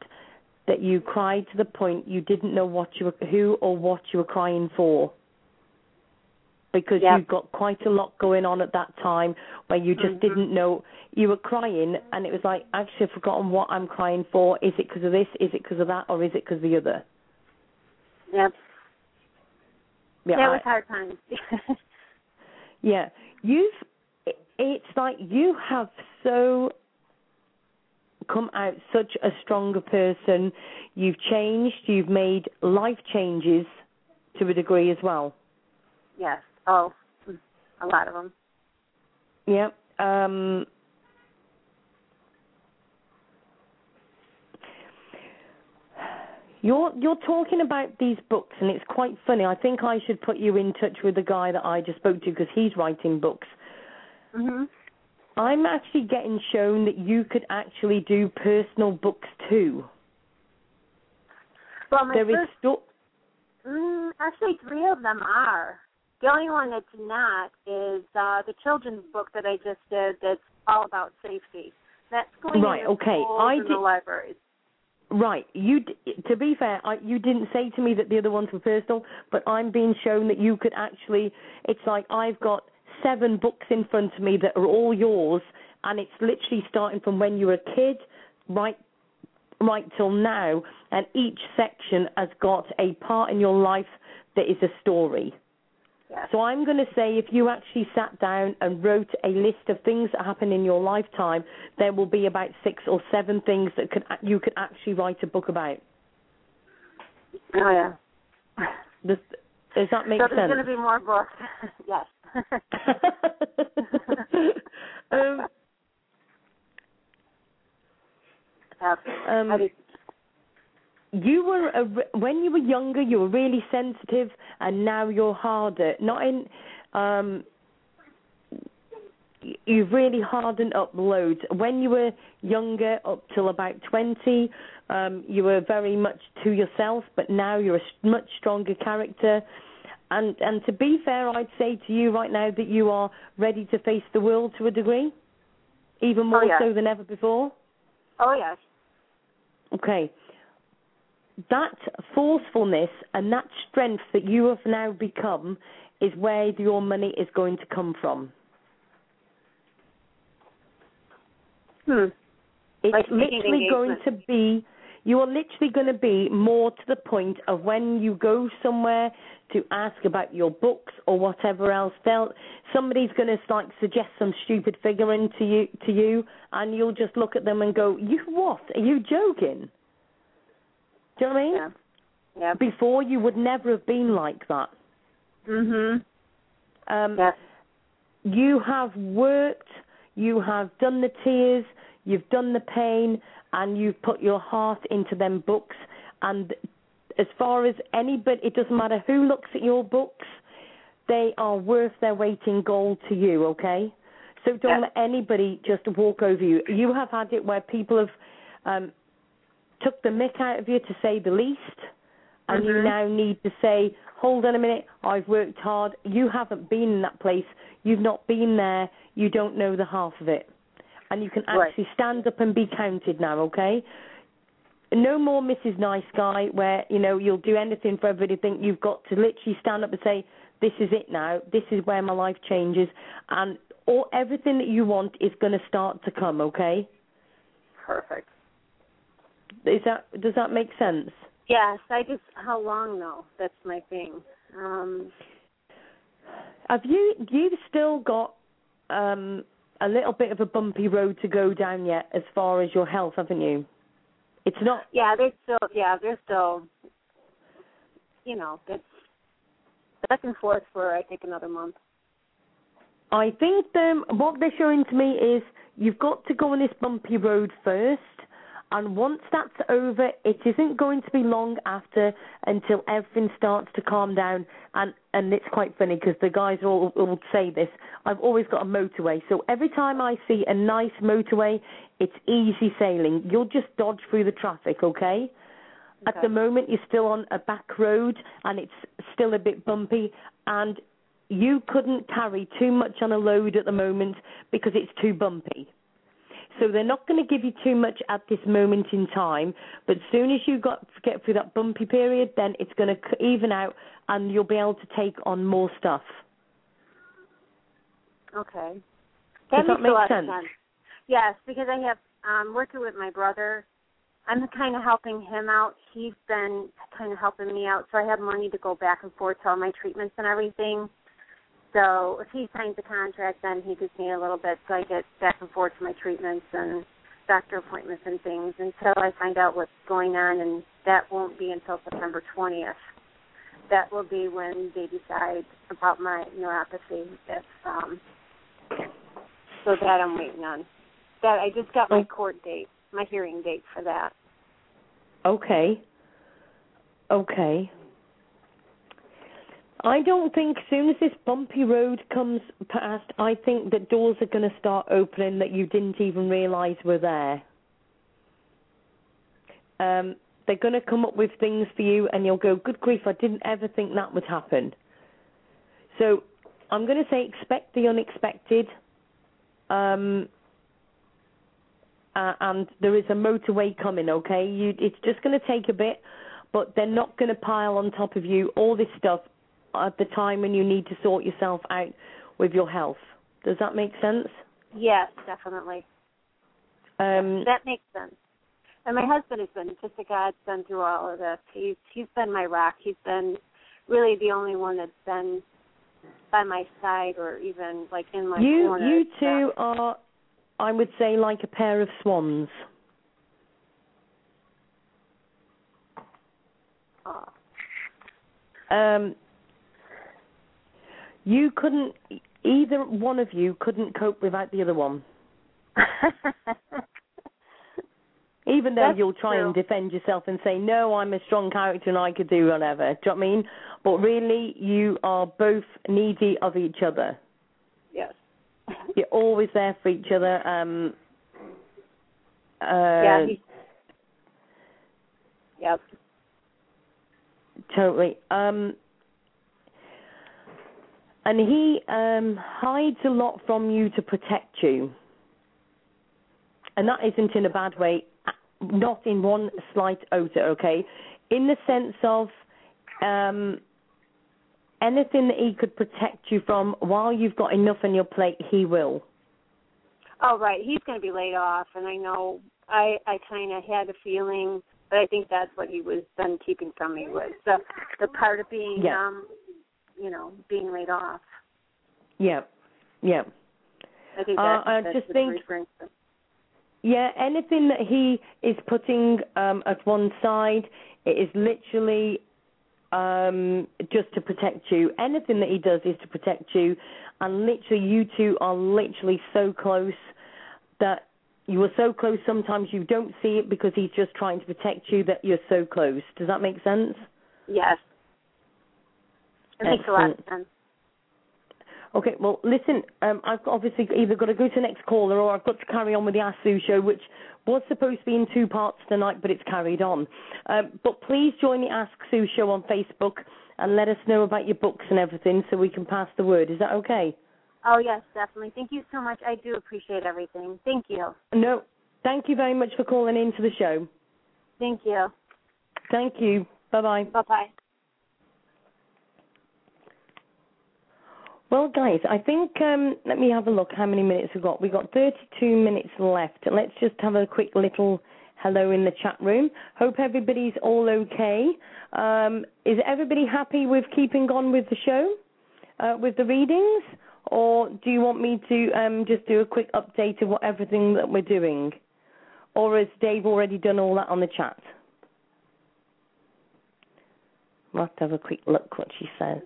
C: that you cried to the point you didn't know what you were, who or what you were crying for. Because
H: Yep.
C: you've got quite a lot going on at that time where you just
H: Mhm.
C: didn't know you were crying and it was like actually I've forgotten what I'm crying for. Is it because of this? Is it because of that? Or is it because of the other?
H: Yep.
C: Yeah,
H: Yeah, it was hard times. (laughs)
C: Yeah, you've. It's like you have so come out such a stronger person. You've changed. You've made life changes to a degree as well.
H: yes. Oh, a lot of them.
C: Yeah. Um. You're you're talking about these books, and it's quite funny. I think I should put you in touch with the guy that I just spoke to because he's writing books.
H: Mhm.
C: I'm actually getting shown that you could actually do personal books too.
H: Well, my
C: There is
H: first,
C: sto-
H: mm, actually, three of them are. The only one that's not is uh, the children's book that I just did. That's all about safety. That's going
C: Right, okay. I
H: and the
C: did-
H: libraries.
C: Right. You, to be fair, I, you didn't say to me that the other ones were personal, but I'm being shown that you could actually. It's like I've got seven books in front of me that are all yours, and it's literally starting from when you were a kid, right, right till now, and each section has got a part in your life that is a story. So I'm going to say if you actually sat down and wrote a list of things that happen in your lifetime, there will be about six or seven things that could you could actually write a book about.
H: Oh yeah.
C: Does, does that make
H: so there's
C: sense?
H: going to be more books. (laughs) yes. (laughs)
C: um. (laughs) Um, you were a, when you were younger, you were really sensitive, and now you're harder. Not in, um, you've really hardened up loads. When you were younger, up till about twenty, um, you were very much to yourself, but now you're a much stronger character. And and to be fair, I'd say to you right now that you are ready to face the world to a degree, even more
H: yeah.
C: so than ever before.
H: oh yes.
C: Okay. That forcefulness and that strength that you have now become is where your money is going to come from.
H: Hmm.
C: It's
H: Like
C: literally going to be, you are literally going to be more to the point of when you go somewhere to ask about your books or whatever else. They'll, somebody's going to like suggest some stupid figure into you to you, and you'll just look at them and go, "You what? Are you joking?" Do you know what I mean?
H: Yeah. Yeah.
C: Before you would never have been like that.
H: Mhm.
C: Um,
H: Yes.
C: You have worked, you have done the tears, you've done the pain, and you've put your heart into them books. And as far as anybody, it doesn't matter who looks at your books, they are worth their weight in gold to you, okay? So don't
H: Yeah.
C: let anybody just walk over you. You have had it where people have um, took the mick out of you, to say the least, and you
H: Mhm.
C: now need to say, hold on a minute, I've worked hard. You haven't been in that place. You've not been there. You don't know the half of it. And you can
H: Right.
C: actually stand up and be counted now, okay? No more Mrs. Nice Guy where, you know, you'll do anything for everybody. Think you've got to literally stand up and say, this is it now. This is where my life changes. And all, everything that you want is going to start to come, okay?
H: Perfect.
C: Is that, does that make sense?
H: Yes. I just how long though? That's my thing. Um.
C: Have you you've still got um a little bit of a bumpy road to go down yet as far as your health, haven't you? It's not
H: Yeah. They're still. Yeah. They're still. You know. It's back and forth for I think another month.
C: I think um what they're showing to me is you've got to go on this bumpy road first and once that's over it isn't going to be long after until everything starts to calm down. And and it's quite funny because the guys all will say this I've always got a motorway. So every time I see a nice motorway it's easy sailing. You'll just dodge through the traffic okay? At the moment you're still on a back road and it's still a bit bumpy and you couldn't carry too much on a load at the moment because it's too bumpy. So they're not going to give you too much at this moment in time, but as soon as you got get through that bumpy period, then it's going to even out and you'll be able to take on more stuff.
H: Okay.
C: Does
H: makes
C: that make sense?
H: sense. Yes, because I have um working with my brother. I'm kind of helping him out. He's been kind of helping me out, so I have money to go back and forth to all my treatments and everything. So if he signs the contract, then he gives me a little bit, so I get back and forth to my treatments and doctor appointments and things until I find out what's going on, and that won't be until September 20th. That will be when they decide about my neuropathy. If um, so, that I'm waiting on. That I just got my court date, my hearing date for that.
C: Okay. Okay. I don't think as soon as this bumpy road comes past, I think that doors are going to start opening that you didn't even realise were there. Um, they're going to come up with things for you, and you'll go, "Good grief! I didn't ever think that would happen." So, I'm going to say, expect the unexpected. Um, uh, and there is a motorway coming. Okay, you, it's just going to take a bit, but they're not going to pile on top of you all this stuff at the time when you need to sort yourself out with your health. Does that make sense?
H: Yes, definitely.
C: Um,
H: That makes sense. And my husband has been just a godsend through all of this. He's he's been my rock. He's been really the only one that's been by my side or even like in my
C: you
H: corner.
C: you two are, I would say, like a pair of swans.
H: Oh,
C: Um, you couldn't, either one of you couldn't cope without the other one. (laughs) Even though
H: That's
C: you'll try and defend yourself and say, no, I'm a strong character and I could do whatever. Do you know what I mean? But really, you are both needy of each other.
H: yes.
C: You're always there for each other. Um, uh,
H: yeah. He, yep.
C: Totally. Um, and he um, hides a lot from you to protect you. And that isn't in a bad way, not in one slight iota, okay? In the sense of um, anything that he could protect you from while you've got enough on your plate, he will.
H: Oh, right. He's going to be laid off, and I know. I I kind of had a feeling, but I think that's what he was then keeping from me was the the part of being,
C: Yeah.
H: um, you know, being laid off.
C: Yeah, yeah.
H: I think
C: Uh,
H: that's,
C: I
H: that's
C: just think-
H: he's referring to.
C: Yeah, anything that he is putting um, at one side, it is literally um, just to protect you. Anything that he does is to protect you, and literally, you two are literally so close that you are so close. Sometimes you don't see it because he's just trying to protect you. That you're so close. Does that make sense?
H: Yes. It makes a lot of sense.
C: Okay, well, listen, um, I've obviously either got to go to the next caller or I've got to carry on with the Ask Sue show, which was supposed to be in two parts tonight, but it's carried on. Um, but please join the Ask Sue show on Facebook and let us know about your books and everything so we can pass the word. Is that okay?
H: Oh yes, definitely. Thank you so much. I do appreciate everything. Thank you.
C: No, thank you very much for calling in to the show.
H: Thank you.
C: Thank you. Bye bye.
H: Bye bye.
C: Well, guys, I think um, let me have a look. How many minutes we've got? We've got 32 minutes left. Let's just have a quick little hello in the chat room. Hope everybody's all okay. Um, is everybody happy with keeping on with the show, uh, with the readings, or do you want me to um, just do a quick update of what everything that we're doing, or has Dave already done all that on the chat? I'll have to have a quick look what she says.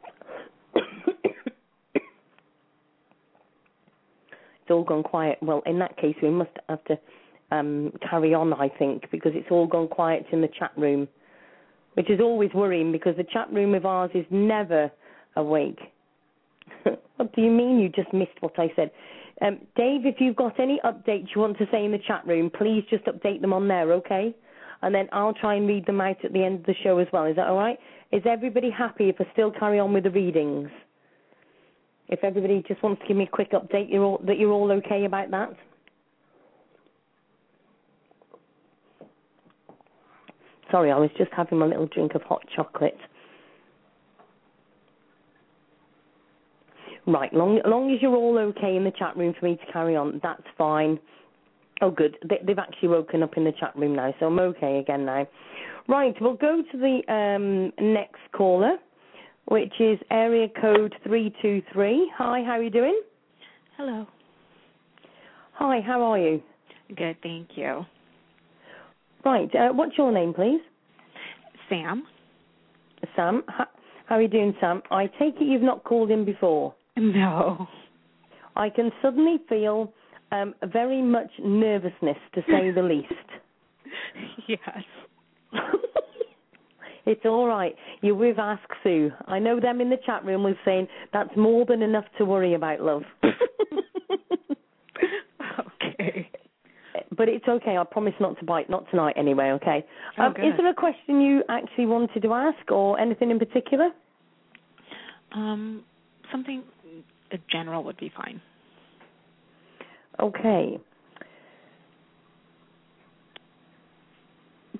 C: All gone quiet. Well, in that case, we must have to um, carry on, I think, because it's all gone quiet in the chat room, which is always worrying because the chat room of ours is never awake. (laughs) what do you mean you just missed what I said? Um, Dave, if you've got any updates you want to say in the chat room, please just update them on there, okay? And then I'll try and read them out at the end of the show as well. Is that all right? Is everybody happy if I still carry on with the readings? If everybody just wants to give me a quick update, you're all, that you're all okay about that? Sorry, I was just having my little drink of hot chocolate. Right, long long as you're all okay in the chat room for me to carry on, that's fine. Oh, good. They, they've actually woken up in the chat room now, so I'm okay again now. Right, we'll go to the um, next caller, which is area code 323. Hi, how are you doing?
I: Hello.
C: Hi, how are you?
I: Good, thank you.
C: Right, uh, what's your name, please?
I: Sam?
C: Sam. How, are you doing, Sam? I take it you've not called in before.
I: No.
C: I can suddenly feel um, very much nervousness, to say the (laughs) least.
I: Yes. (laughs)
C: It's all right. You're with Ask Sue. I know them in the chat room was saying that's more than enough to worry about, love. (laughs)
I: okay.
C: but it's okay. I promise not to bite. Not tonight, anyway. Okay.
I: Oh,
C: Um, is there a question you actually wanted to ask, or anything in particular?
I: Um, something general would be fine.
C: Okay.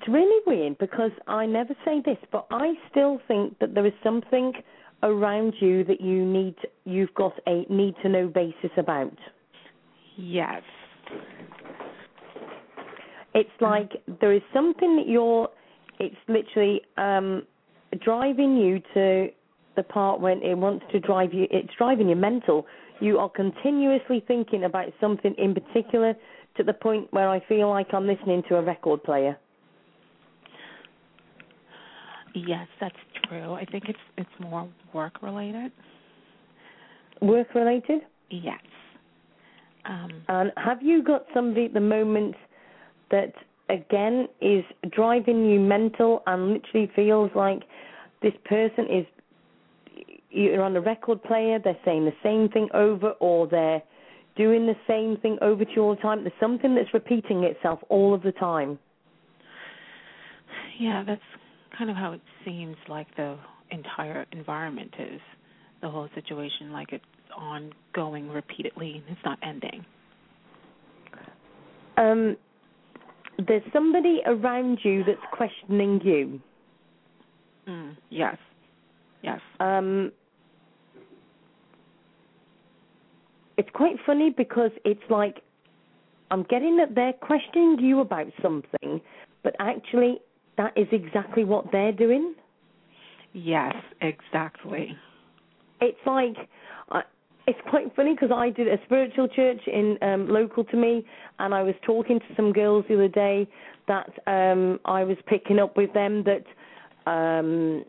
C: It's really weird because I never say this, but I still think that there is something around you that you need you've got a need to know basis about.
I: Yes.
C: It's like there is something that you're it's literally um driving you to the part when it wants to drive you it's driving you mental. You are continuously thinking about something in particular to the point where I feel like I'm listening to a record player.
I: Yes, that's true. I think it's it's more work related.
C: Work related?
I: Yes. Um,
C: And have you got somebody at the moment that again is driving you mental and literally feels like this person is you're on a record player, they're saying the same thing over or they're doing the same thing over to you all the time. There's something that's repeating itself all of the time.
I: yeah, that's kind of how it seems like the entire environment is. The whole situation, like it's ongoing repeatedly and it's not ending.
C: Um there's somebody around you that's questioning you.
I: Mm, yes. Yes.
C: Um, it's quite funny because it's like I'm getting that they're questioning you about something, but actually that is exactly what they're doing.
I: Yes, exactly.
C: It's like I it's quite funny because I did a spiritual church in um local to me, and I was talking to some girls the other day that um I was picking up with them that um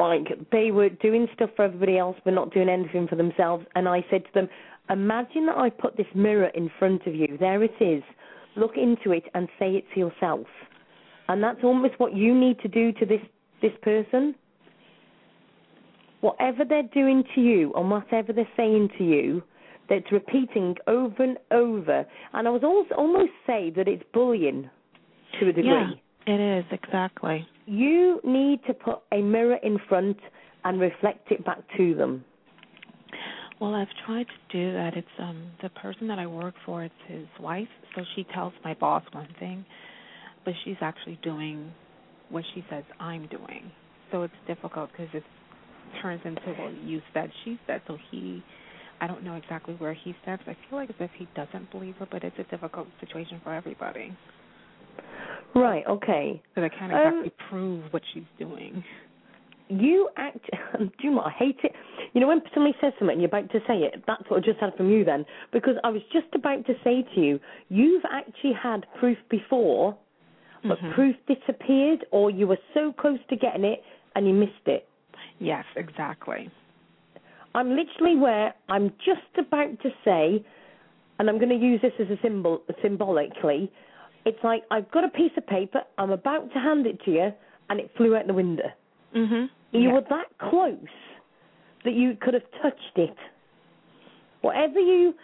C: like they were doing stuff for everybody else but not doing anything for themselves and I said to them, Imagine that I put this mirror in front of you. There it is. Look into it and say it to yourself. And that's almost what you need to do to this this person. Whatever they're doing to you and whatever they're saying to you, that's repeating over and over. And I was also almost say that it's bullying to a degree.
I: Yeah, it is exactly.
C: You need to put a mirror in front and reflect it back to them.
I: Well, I've tried to do that. It's um the person that I work for. It's his wife, so she tells my boss one thing, but she's actually doing what she says I'm doing. So it's difficult because it turns into well, you said, she said. So he, I don't know exactly where he steps. I feel like as if he doesn't believe her, but it's a difficult situation for everybody.
C: Right, okay.
I: Because I can't
C: Um,
I: exactly prove what she's doing.
C: You act. (laughs) Do you know what? I hate it. You know when somebody says something and you're about to say it. That's what I just had from you then, because I was just about to say to you, you've actually had proof before, but
I: Mhm.
C: proof disappeared, or you were so close to getting it and you missed it.
I: Yes, exactly.
C: I'm literally where I'm just about to say, and I'm going to use this as a symbol symbolically. It's like I've got a piece of paper. I'm about to hand it to you, and it flew out the window.
I: Mhm.
C: You
I: Yeah.
C: were that close that you could have touched it. Whatever you,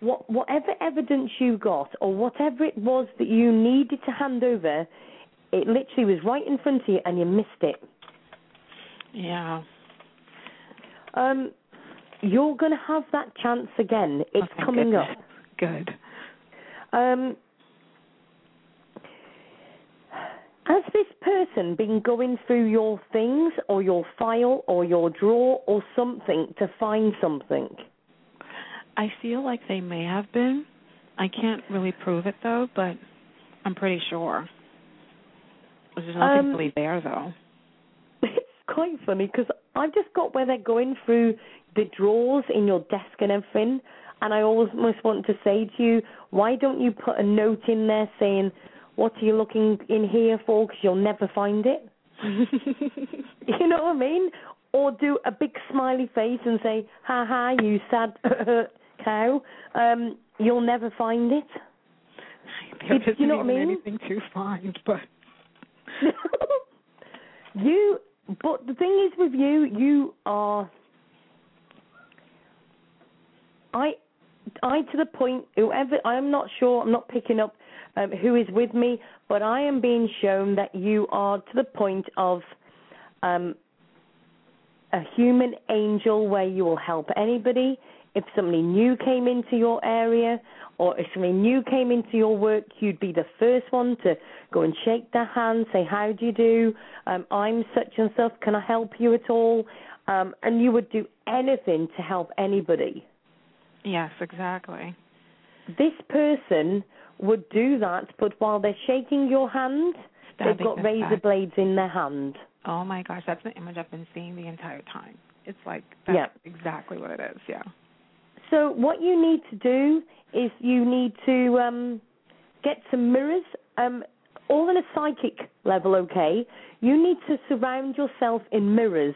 C: what, whatever evidence you got, or whatever it was that you needed to hand over, it literally was right in front of you, and you missed it.
I: Yeah.
C: Um, you're going to have that chance again. It's
I: Okay,
C: coming
I: good.
C: up.
I: Good.
C: Um, has this person been going through your things or your file or your drawer or something to find something?
I: I feel like they may have been. I can't really prove it though, but I'm pretty sure. There's nothing
C: Um,
I: really there though. (laughs)
C: It's quite funny because I've just got where they're going through the drawers in your desk and everything, and I almost want to say to you, why don't you put a note in there saying, what are you looking in here for? Because you'll never find it. (laughs) You know what I mean? Or do a big smiley face and say, ha ha, you sad (laughs) cow. Um, you'll never find it. (laughs)
I: there
C: It-
I: isn't
C: you know what I mean?
I: anything to find, but (laughs)
C: You, but the thing is with you, you are. I, I to the point. Whoever I'm not sure. I'm not picking up um, who is with me, but I am being shown that you are to the point of um, a human angel, where you will help anybody. If somebody new came into your area, or if somebody new came into your work, you'd be the first one to go and shake their hand, say, How do you do? Um, I'm such and such. Can I help you at all? Um, and you would do anything to help anybody.
I: Yes, exactly.
C: This person would do that, but while they're shaking your hand, they've got razor
I: back.
C: blades in their hand.
I: Oh my gosh, that's the image I've been seeing the entire time. It's like that's
C: Yeah.
I: exactly what it is. Yeah.
C: So what you need to do is you need to um, get some mirrors, um, all on a psychic level, okay? You need to surround yourself in mirrors.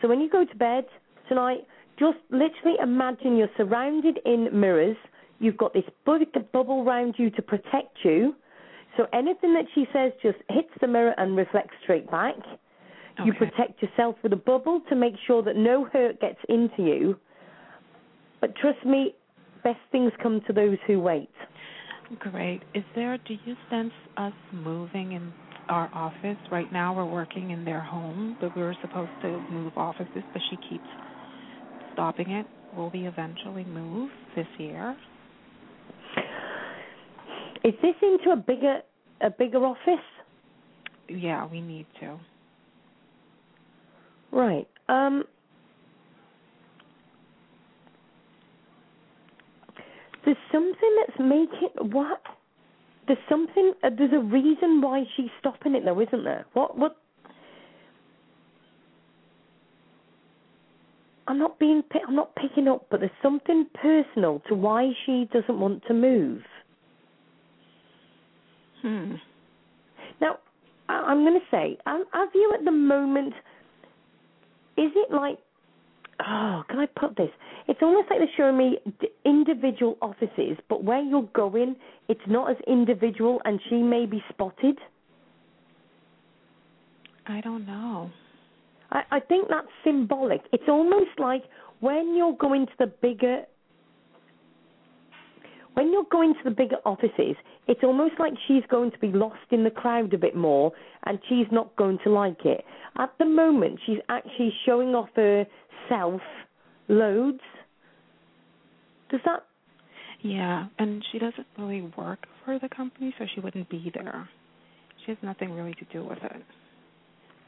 C: So when you go to bed tonight, just literally imagine you're surrounded in mirrors. You've got this bu- bubble around you to protect you. So anything that she says just hits the mirror and reflects straight back. You protect yourself with a bubble to make sure that no hurt gets into you. But trust me, best things come to those who wait.
I: Great. Is there? Do you sense us moving in our office right now? We're working in their home, but we were supposed to move offices, but she keeps stopping it. Will we eventually move this year?
C: Is this into a bigger a bigger office?
I: Yeah, we need to.
C: Right. Um There's something that's making what? There's something. Uh, there's a reason why she's stopping it, though, isn't there? What? What? I'm not being. I'm not picking up, but there's something personal to why she doesn't want to move.
I: Hmm.
C: Now, I- I'm going to say, um, have you at the moment? Is it like? Oh, can I put this? It's almost like they're showing me individual offices, but where you're going, it's not as individual, and she may be spotted.
I: I don't know.
C: I, I think that's symbolic. It's almost like when you're going to the bigger when you're going to the bigger offices, it's almost like she's going to be lost in the crowd a bit more and she's not going to like it. At the moment she's actually showing off herself loads. Does that
I: Yeah, and she doesn't really work for the company, so she wouldn't be there. She has nothing really to do with it.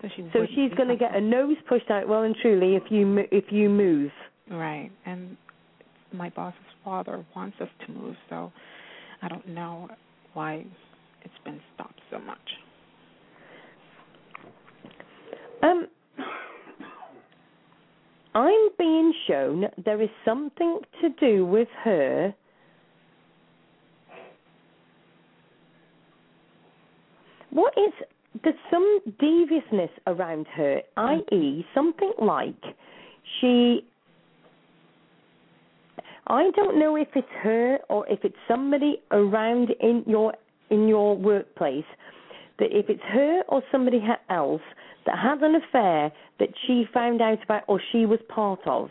I: So she
C: so she's going to get her nose pushed out well and truly if you if you move.
I: Right, and my boss's father wants us to move, so I don't know why it's been stopped so much.
C: Um, I'm being shown there is something to do with her. What is there's some deviousness around her, i.e., something like she. I don't know if it's her or if it's somebody around in your in your workplace that if it's her or somebody else that has an affair that she found out about or she was part of.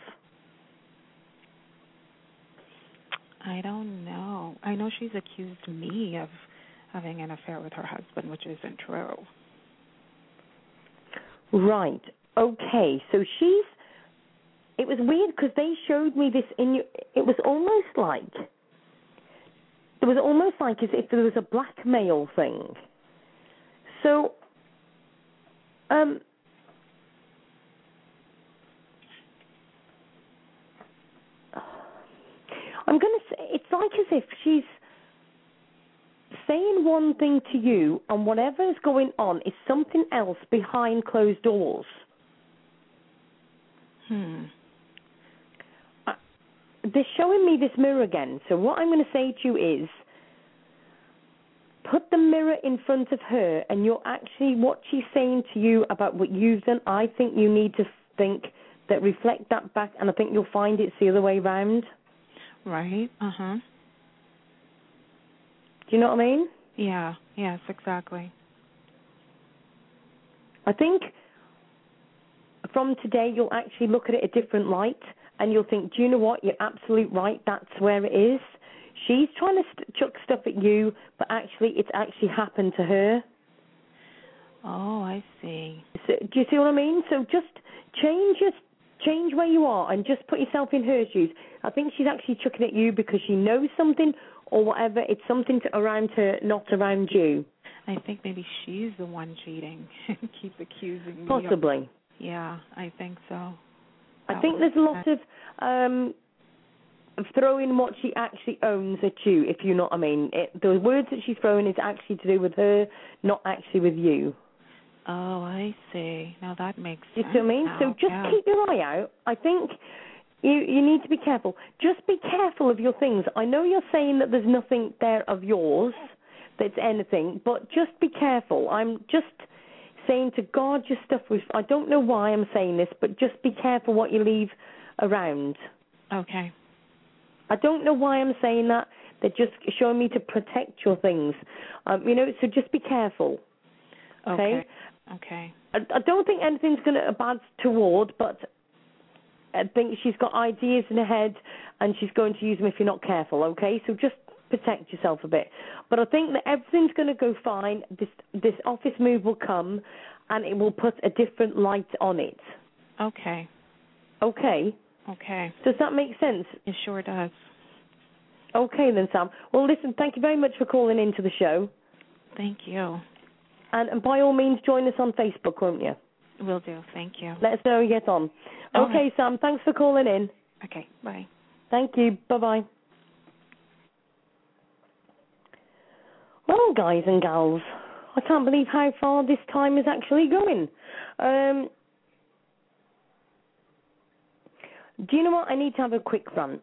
I: I don't know. I know she's accused me of having an affair with her husband, which isn't true.
C: Right. Okay. So she's. It was weird because they showed me this in. It was almost like. It was almost like as if there was a blackmail thing. So. Um. I'm gonna say it's like as if she's saying one thing to you and whatever is going on is something else behind closed doors.
I: Hmm.
C: They're showing me this mirror again. So what I'm going to say to you is put the mirror in front of her and you're actually what she's saying to you about what you've done, I think you need to think that reflect that back and I think you'll find it's the other way round.
I: Right? Uh huh.
C: Do you know what I mean?
I: Yeah. Yes. Exactly.
C: I think from today you'll actually look at it a different light and you'll think, do you know what? You're absolutely right. That's where it is. She's trying to st- chuck stuff at you, but actually it's actually happened to her.
I: Oh, I see.
C: So, do you see what I mean? So just change your change where you are and just put yourself in her shoes. I think she's actually chucking at you because she knows something or whatever. It's something to, around her, not around you.
I: I think maybe she's the one cheating. (laughs) Keeps accusing me.
C: Possibly.
I: Yeah, I think so.
C: I think there's a lot of um of throwing what she actually owns at you, if you know what I mean. It, the words that she's throwing is actually to do with her, not actually with you.
I: Oh, I see. Now that makes sense.
C: You see what I mean?
I: now.
C: So just
I: yeah.
C: keep your eye out. I think you you need to be careful. Just be careful of your things. I know you're saying that there's nothing there of yours that's anything, but just be careful. I'm just saying to guard your stuff with I don't know why I'm saying this, but just be careful what you leave around.
I: Okay.
C: I don't know why I'm saying that. They're just showing me to protect your things. Um, you know, so just be careful.
I: Okay. Okay.
C: I, I don't think anything's going to bad toward, but I think she's got ideas in her head and she's going to use them if you're not careful. Okay, so just protect yourself a bit. But I think that everything's going to go fine. This this office move will come, and it will put a different light on it.
I: Okay.
C: Okay,
I: Okay.
C: does that make sense?
I: It sure does.
C: Okay then, Sam. Well, listen, thank you very much for calling into the show,
I: Thank you.
C: and, and by all means, join us on Facebook, won't you?
I: Will do. Thank you.
C: Let us know how you get on.
I: All
C: Okay,
I: right.
C: Sam. Thanks for calling in.
I: Okay. Bye.
C: Thank you. Bye bye. Well, guys and gals, I can't believe how far this time is actually going. Um, do you know what? I need to have a quick rant.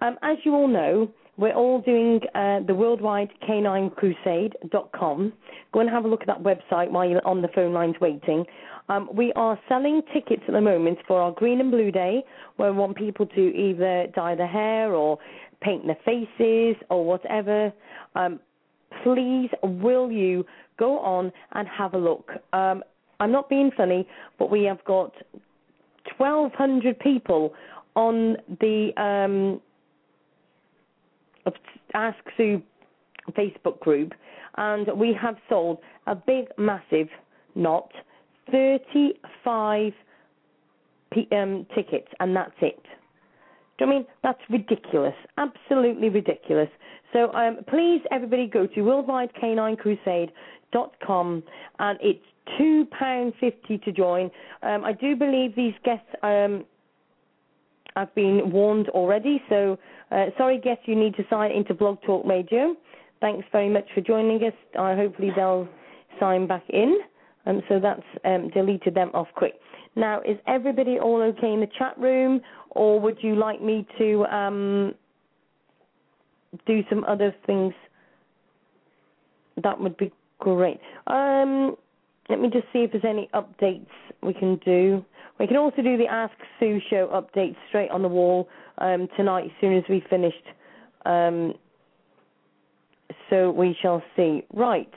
C: Um, as you all know, we're all doing uh, the worldwide caninecrusade.com. Go and have a look at that website while you're on the phone lines waiting. Um, we are selling tickets at the moment for our Green and Blue Day, where we want people to either dye their hair or paint their faces or whatever. Um, please, will you go on and have a look? Um, I'm not being funny, but we have got 1,200 people on the um, Ask Sue Facebook group, and we have sold a big, massive, not 35 p- um, tickets, and that's it. Do I mean that's ridiculous? Absolutely ridiculous. So um, please, everybody, go to worldwidecanincrusade.com, and it's two pound fifty to join. Um, I do believe these guests um, have been warned already. So uh, sorry, guests, you need to sign into Blog Talk Radio. Thanks very much for joining us. Uh, hopefully they'll sign back in. Um, so that's um, deleted them off quick. Now, is everybody all okay in the chat room, or would you like me to um, do some other things? That would be great. Um, let me just see if there's any updates we can do. We can also do the Ask Sue show updates straight on the wall um, tonight as soon as we finished. Um, so we shall see. Right.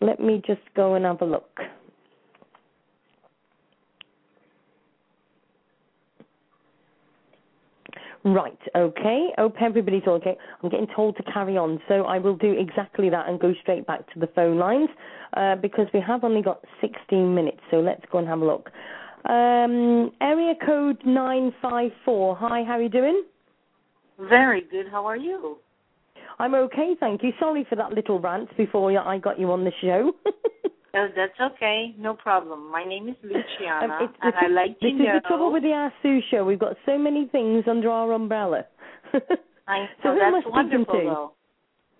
C: Let me just go and have a look. Right, okay. Hope everybody's all okay. I'm getting told to carry on, so I will do exactly that and go straight back to the phone lines uh, because we have only got 16 minutes, so let's go and have a look. Um, area code 954. Hi, how are you doing?
J: Very good. How are you?
C: I'm okay, thank you. Sorry for that little rant before I got you on the show. (laughs)
J: Oh, that's okay. No problem. My name is (laughs) Luciana,
C: Um,
J: and I like to know.
C: this is the trouble with the Ask Sue show. We've got so many things under our umbrella.
J: I, (laughs)
C: so
J: oh,
C: who
J: that's wonderful,
C: to?
J: though.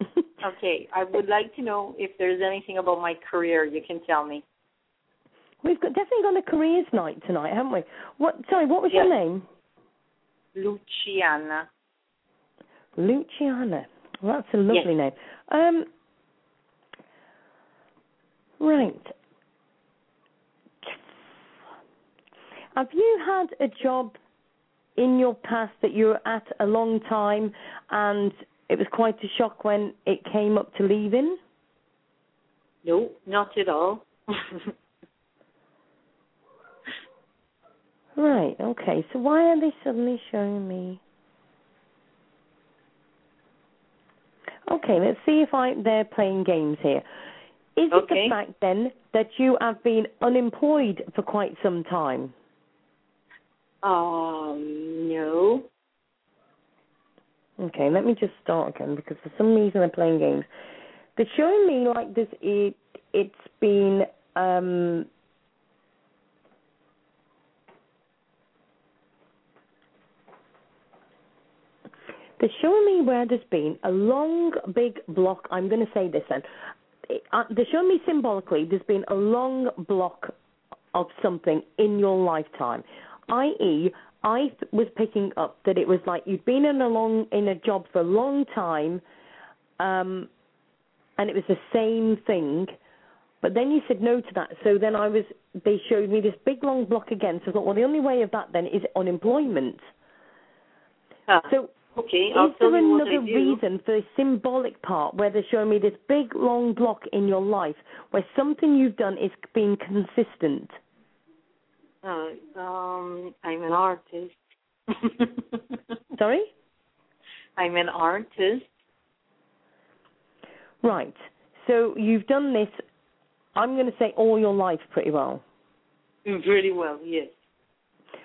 J: (laughs) Okay, I would like to know if there's anything about my career you can tell me.
C: We've got definitely got a careers night tonight, haven't we? What? Sorry, what was
J: Yes.
C: your name?
J: Luciana.
C: Luciana. Well, that's a lovely
J: Yes.
C: name. Um, Right. Have you had a job in your past that you were at a long time and it was quite a shock when it came up to leaving?
J: No, not at all. (laughs)
C: right, okay. So why are they suddenly showing me? Okay, let's see if I they're playing games here. Is it the fact then that you have been unemployed for quite some time?
J: Um, no.
C: Okay, let me just start again because for some reason they're playing games. They're showing me like this. It it's been um. They're showing me where there's been a long, big block. I'm going to say this then. Uh, They're showing me symbolically there's been a long block of something in your lifetime, i.e., I th- was picking up that it was like you'd been in a long in a job for a long time, um, and it was the same thing. But then you said no to that, so then I was. They showed me this big long block again. So I thought, well, the only way of that then is unemployment.
J: Ah,
C: So
J: okay, I'll
C: is
J: tell
C: there
J: you what
C: another reason for the symbolic part where they're showing me this big long block in your life where something you've done is being consistent?
J: Uh, um, I'm an artist. (laughs)
C: Sorry?
J: I'm an artist.
C: Right. So you've done this, I'm going to say all your life pretty well.
J: Pretty well, yes.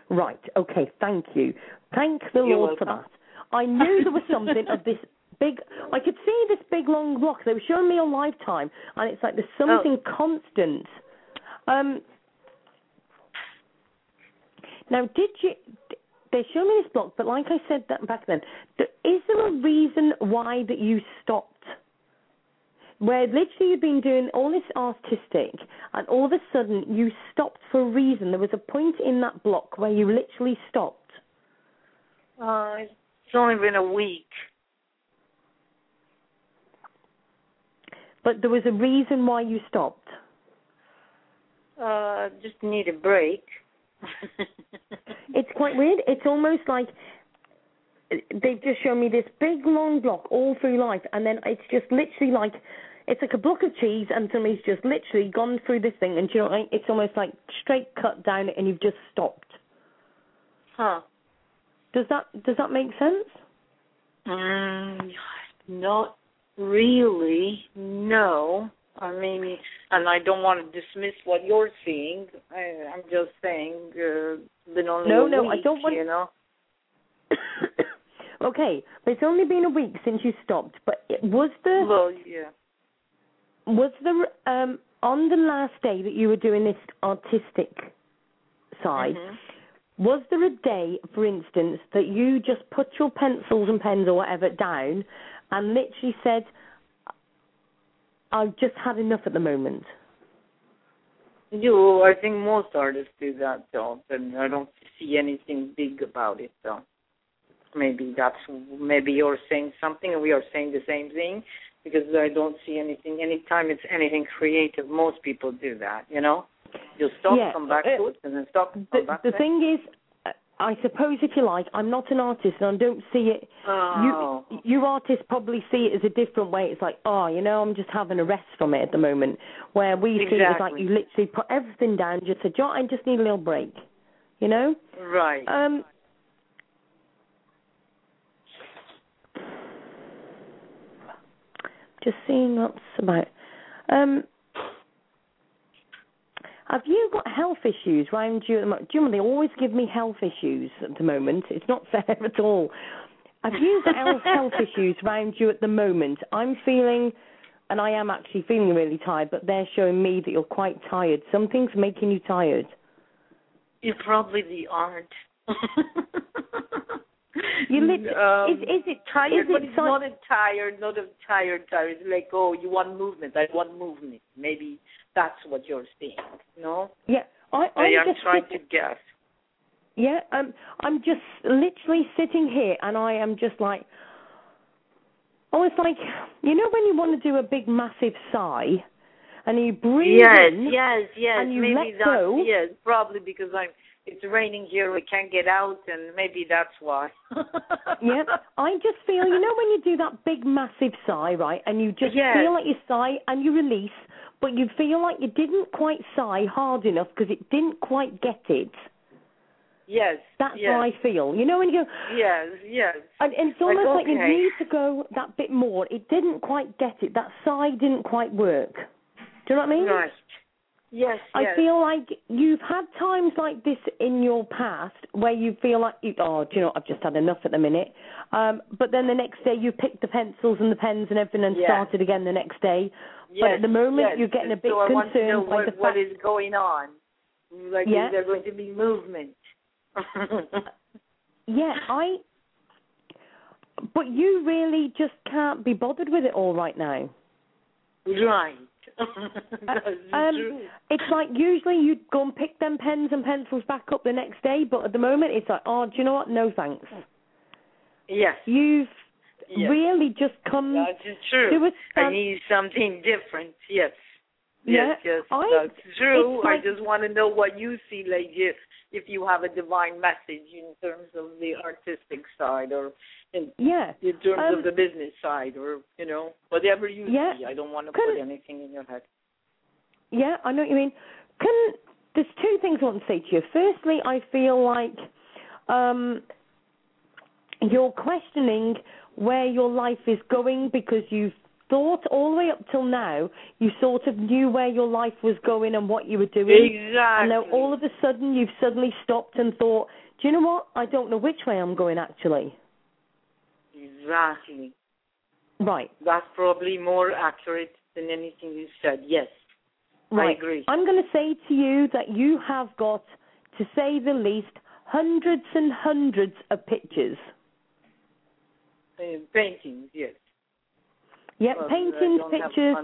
C: Right. Okay. Thank you. Thank the
J: You're
C: Lord for that. I knew there was something of this big. I could see this big long block. They were showing me a lifetime, and it's like there's something constant. Um. Now, did you? They show me this block, but like I said that back then, th- is there a reason why that you stopped? Where literally you've been doing all this artistic, and all of a sudden you stopped for a reason. There was a point in that block where you literally stopped.
J: Uh, it's only been a week.
C: But there was a reason why you stopped.
J: Uh, just need a break. (laughs)
C: It's quite weird. It's almost like they've just shown me this big long block all through life, and then it's just literally like it's like a block of cheese, and somebody's just literally gone through this thing, and you know, what I mean? it's almost like straight cut down and you've just stopped.
J: huh.
C: Does that does that make sense?
J: Mm, not really. No. I mean, and I don't want to dismiss what you're seeing. I, I'm just saying, uh, been only
C: No,
J: a
C: no, I don't want-
J: You know. (coughs)
C: okay, but it's only been a week since you stopped. But it, was the
J: Well, yeah.
C: was there um on the last day that you were doing this artistic side?
J: Mhm.
C: Was there a day, for instance, that you just put your pencils and pens or whatever down and literally said, I've just had enough at the moment?
J: You, I think most artists do that, though, and I don't see anything big about it, though. Maybe that's maybe you're saying something and we are saying the same thing because I don't see anything. Anytime it's anything creative, most people do that. You know, you stop,
C: Yeah,
J: come back
C: uh,
J: to it, and then stop, come
C: The,
J: back
C: the
J: to it.
C: thing is, uh, I suppose if you like, I'm not an artist and I don't see it.
J: Oh.
C: You, you artists probably see it as a different way. It's like, oh, you know, I'm just having a rest from it at the moment. Where we see it as like you literally put everything down, just said, "Jo, I just need a little break. You know?
J: Right.
C: Um, just seeing what's about. Um, have you got health issues round you at the moment? Do you know they always give me health issues at the moment? It's not (laughs) fair at all. Have you got health, health issues round you at the moment? I'm feeling, and I am actually feeling really tired, but they're showing me that you're quite tired. Something's making you tired.
J: You probably the art.
C: You lit- (laughs)
J: um,
C: is, is it
J: tired?
C: is
J: but it's
C: si-
J: not a tired, not a tired, tired. It's like, oh, you want movement. I want movement. Maybe that's what you're saying. No,
C: Yeah, I,
J: I
C: just
J: trying
C: sitting-
J: to guess.
C: Yeah, um, I'm just literally sitting here, and I am just like, oh, it's like you know when you want to do a big, massive sigh, and you breathe
J: Yes,
C: in,
J: yes, yes.
C: and you
J: maybe
C: let
J: that's
C: go.
J: yes, probably because I'm. It's raining here. We can't get out, and maybe that's why. (laughs)
C: yeah. I just feel, you know, when you do that big, massive sigh, right, and you just
J: Yes.
C: feel like you sigh and you release, but you feel like you didn't quite sigh hard enough because it didn't quite get it.
J: Yes.
C: That's
J: yes.
C: how I feel. You know when you go,
J: Yes, yes.
C: and, and it's
J: Like,
C: almost like you need to go that bit more. It didn't quite get it. That sigh didn't quite work. Do you know what I mean?
J: Right. Yes,
C: I
J: yes.
C: feel like you've had times like this in your past where you feel like, you, oh, do you know, what, I've just had enough at the minute. Um, but then the next day you picked the pencils and the pens and everything and
J: Yeah.
C: started again the next day.
J: yes,
C: but at the moment
J: yes.
C: you're getting a bit
J: so I want to know
C: concerned
J: what,
C: fact.
J: is going on. Like,
C: Yeah.
J: is there going to be movement? (laughs)
C: Yeah, I. But you really just can't be bothered with it all right now.
J: right. (laughs)
C: Um. It's like usually you'd go and pick them pens and pencils back up the next day, but at the moment it's like, oh, do you know what? No thanks.
J: Yes.
C: You've
J: yes.
C: really just come
J: That is true.
C: to a
J: I
C: stand-
J: need something different. Yes.
C: Yeah,
J: Yes, yes,
C: I-
J: that's true.
C: like-
J: I just want to know what you see, like if, you have a divine message in terms of the artistic side, or in,
C: Yeah.
J: in terms
C: Um,
J: of the business side, or you know whatever you
C: Yeah.
J: see. I don't want to
C: Can-
J: put anything in your head.
C: Yeah, I know what you mean. Can there's two things I want to say to you. Firstly, I feel like um, you're questioning where your life is going because you've thought all the way up till now you sort of knew where your life was going and what you were doing.
J: Exactly.
C: And now all of a sudden you've suddenly stopped and thought, do you know what? I don't know which way I'm going actually.
J: Exactly.
C: Right.
J: That's probably more accurate than anything you said. Yes.
C: Right.
J: I agree.
C: I'm going to say to you that you have got, to say the least, hundreds and hundreds of pictures.
J: Uh, paintings. Yes.
C: Yep,
J: Well,
C: paintings,
J: don't
C: pictures.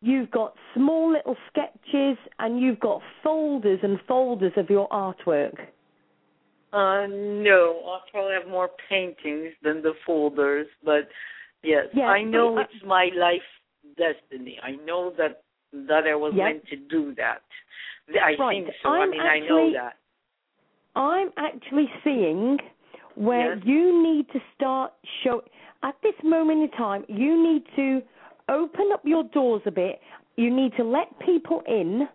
C: You've got small little sketches, and you've got folders and folders of your artwork.
J: Uh, no, I probably have more paintings than the folders, but yes, I know
C: but, uh,
J: it's my life destiny. I know that that I was
C: Yeah.
J: meant to do that. I
C: Right,
J: think so. i
C: I'm
J: mean, I know
C: actually-
J: that.
C: I'm actually seeing where
J: Yes.
C: you need to start show at this moment in time you need to open up your doors a bit. You need to let people in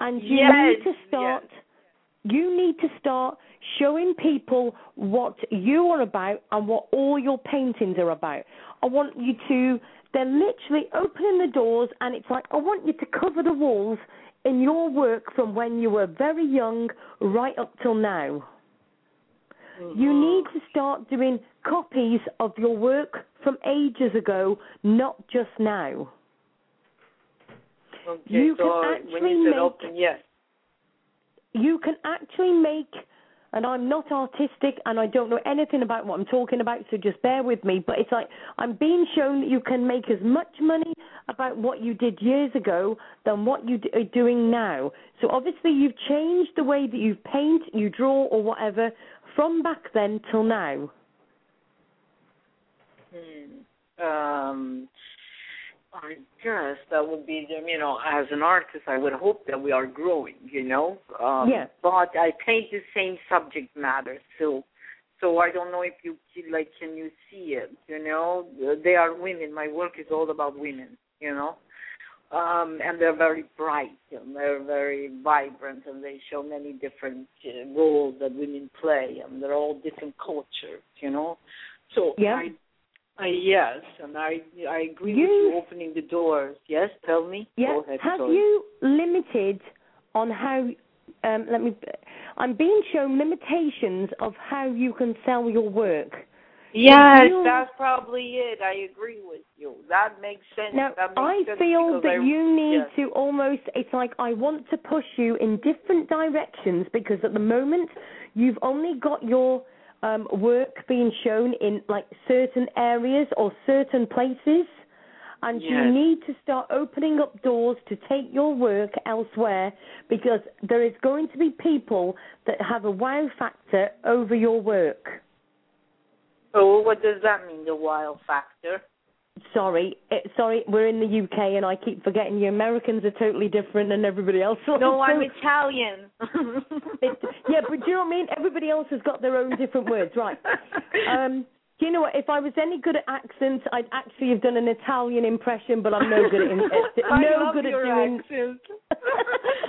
C: and you
J: Yes,
C: need to start you need to start showing people what you are about and what all your paintings are about. I want you to they're literally opening the doors and it's like i want you to cover the walls in your work from when you were very young right up till now you
J: Mm-hmm.
C: need to start doing copies of your work from ages ago, not just now.
J: Okay,
C: you
J: so
C: can
J: when
C: actually
J: you
C: make-
J: open, yes.
C: You can actually make, and I'm not artistic and I don't know anything about what I'm talking about, so just bear with me, but it's like I'm being shown that you can make as much money about what you did years ago than what you d- are doing now. So obviously you've changed the way that you paint, you draw, or whatever from back then till now.
J: Hmm. Um, I guess that would be, you know, as an artist, I would hope that we are growing, you know. Um,
C: Yeah.
J: But I paint the same subject matter, so so I don't know if you can- like can you see it, you know. They are women. My work is all about women, you know. Um, and they're very bright and they're very vibrant and they show many different uh, roles that women play and they're all different cultures, you know. So
C: Yeah.
J: I uh, yes, and I I agree with
C: You-
J: you opening the doors. Yes, tell me.
C: Yeah.
J: Go ahead,
C: Have
J: sorry.
C: you limited on how? Um, let me. I'm being shown limitations of how you can sell your work.
J: Yes,
C: you-
J: that's probably it. I agree with you. That makes sense.
C: Now,
J: makes
C: I
J: sense
C: feel that
J: I,
C: you need
J: yes.
C: to almost, it's like I want to push you in different directions because at the moment you've only got your um, work being shown in like certain areas or certain places. And you need to start opening up doors to take your work elsewhere because there is going to be people that have a wow factor over your work.
J: So what does that mean? The wild factor.
C: Sorry, eh, sorry, we're in the UK and I keep forgetting you Americans are totally different than everybody else. (laughs)
J: No, I'm Italian. (laughs)
C: it, yeah, but do you know what I mean? Everybody else has got their own different words, right? (laughs) Um, do you know what? If I was any good at accents, I'd actually have done an Italian impression, but I'm no good at uh,
J: I
C: no
J: love
C: good
J: your
C: at doing.
J: accent.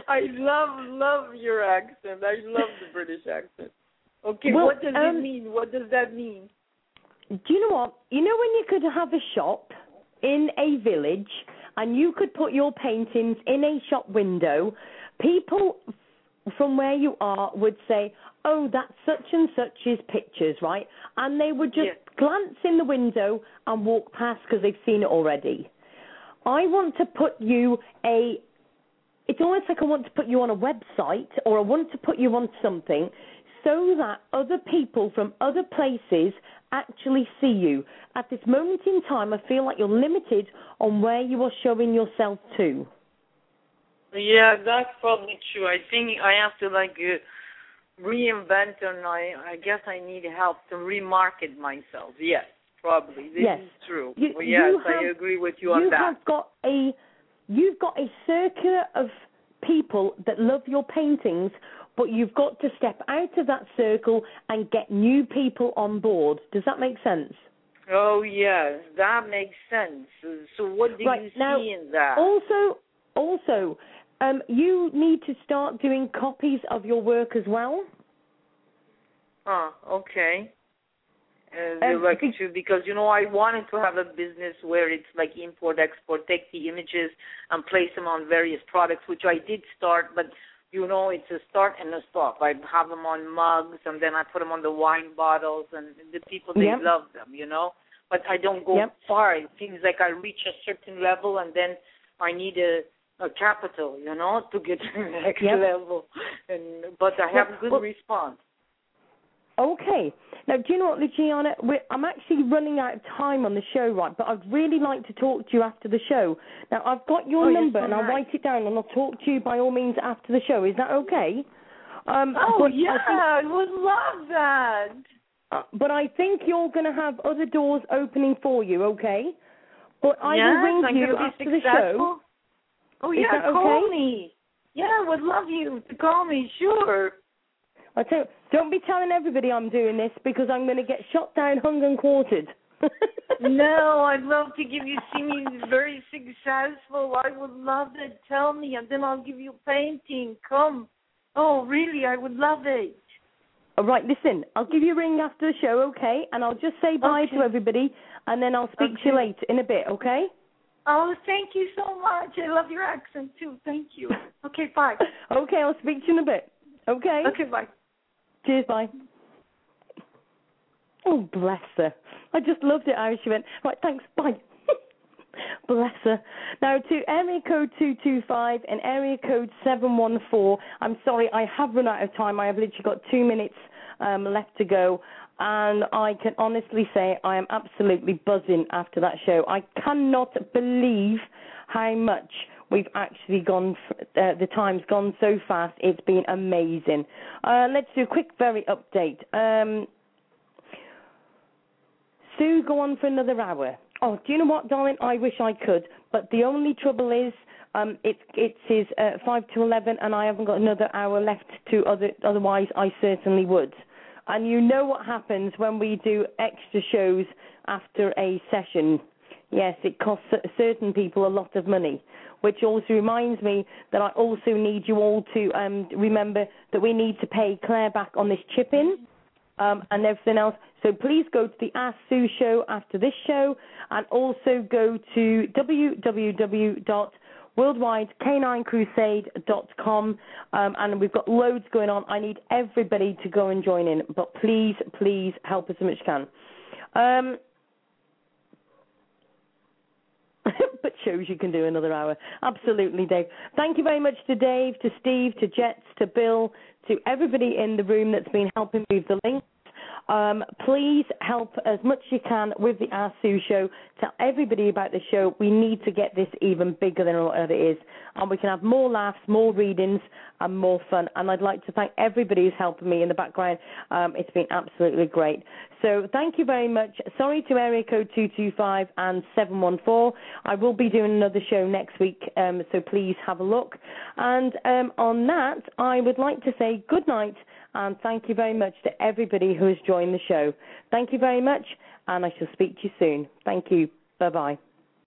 J: I love love your accent. I love the British accent. Okay,
C: Well,
J: what does
C: um,
J: it mean? What does that mean?
C: Do you know what? You know when you could have a shop in a village and you could put your paintings in a shop window, people from where you are would say, "Oh, that's such and such's pictures, right?" And they would just
J: Yes.
C: glance in the window and walk past because they've seen it already. I want to put you a it's almost like I want to put you on a website or I want to put you on something so that other people from other places actually see you. At this moment in time, I feel like you're limited on where you are showing yourself to.
J: Yeah, that's probably true. I think I have to like uh, reinvent and I I guess I need help to remarket myself. Yes, probably. This
C: Yes.
J: is true.
C: You-
J: Well, yes,
C: you
J: I agree with you on that.
C: You have got a you've got a circular of people that love your paintings, but you've got to step out of that circle and get new people on board. Does that make sense?
J: Oh yes, that makes sense. So what do
C: Right,
J: you
C: now,
J: see in that?
C: Also, also, um, you need to start doing copies of your work as well.
J: Huh, okay. Uh,
C: Um,
J: like to because you know I wanted to have a business where it's like import export, take the images and place them on various products, which I did start, but you know it's a start and a stop. I have them on mugs and then I put them on the wine bottles, and the people they
C: Yep.
J: love them, you know. But I don't go
C: Yep.
J: far. It seems like I reach a certain level and then I need a a capital, you know, to get to the (laughs) next
C: Yep.
J: level. And but I have good
C: well-
J: response.
C: Okay. Now, do you know what, Luciana? We're, I'm actually running out of time on the show, right? But I'd really like to talk to you after the show. Now, I've got your
J: Oh,
C: number,
J: so
C: and I'll write it down, and I'll talk to you by all means after the show. Is that okay? Um,
J: Oh yeah,
C: I think-
J: would love that.
C: Uh, but I think you're going to have other doors opening for you, okay? But I
J: yes,
C: will ring
J: I'm
C: you after the show.
J: Oh
C: Is
J: yeah,
C: that
J: call
C: okay?
J: me. Yeah, I would love you to call me. Sure.
C: I tell you, don't be telling everybody I'm doing this because I'm going to get shot down, hung and quartered. (laughs)
J: no, I'd love to give you see me very successful. I would love it. Tell me, and then I'll give you a painting. Come. Oh, really? I would love it.
C: All right, listen, I'll give you a ring after the show, okay? And I'll just say bye
J: Okay.
C: to everybody, and then I'll speak to you later in a bit, okay?
J: Oh, thank you so much. I love your accent too. Thank you. (laughs) Okay, bye.
C: okay, I'll speak to you in a bit. Okay?
J: Okay, bye.
C: Cheers, bye. Oh, bless her. I just loved it how she went, right, thanks, bye. (laughs) bless her. Now, to area code 225 and area code 714, I'm sorry, I have run out of time. I have literally got two minutes um, left to go. And I can honestly say I am absolutely buzzing after that show. I cannot believe how much we've actually gone. Uh, the time's gone so fast. It's been amazing. Uh, let's do a quick, very update. Um, Sue, go on for another hour. Oh, do you know what, darling? I wish I could, but the only trouble is, um, it it is uh, five to eleven, and I haven't got another hour left to other. Otherwise, I certainly would. And you know what happens when we do extra shows after a session. Yes, it costs certain people a lot of money, which also reminds me that I also need you all to um, remember that we need to pay Claire back on this chip in um, and everything else. So please go to the Ask Sue show after this show and also go to www.worldwidek9crusade.com um, and we've got loads going on. I need everybody to go and join in, but please, please help us as much as you can. Um, (laughs) but shows you can do another hour. Absolutely, Dave. Thank you very much to Dave, to Steve, to Jets, to Bill, to everybody in the room that's been helping with the links. Um, please help as much as you can with the Ask Sue show. Tell everybody about the show. We need to get this even bigger than what it is. And we can have more laughs, more readings, and more fun. And I'd like to thank everybody who's helping me in the background. Um, it's been absolutely great. So thank you very much. Sorry to area code 225 and 714. I will be doing another show next week, um, so please have a look. And um, on that, I would like to say good night and thank you very much to everybody who has joined the show. Thank you very much, and I shall speak to you soon. Thank you. Bye bye.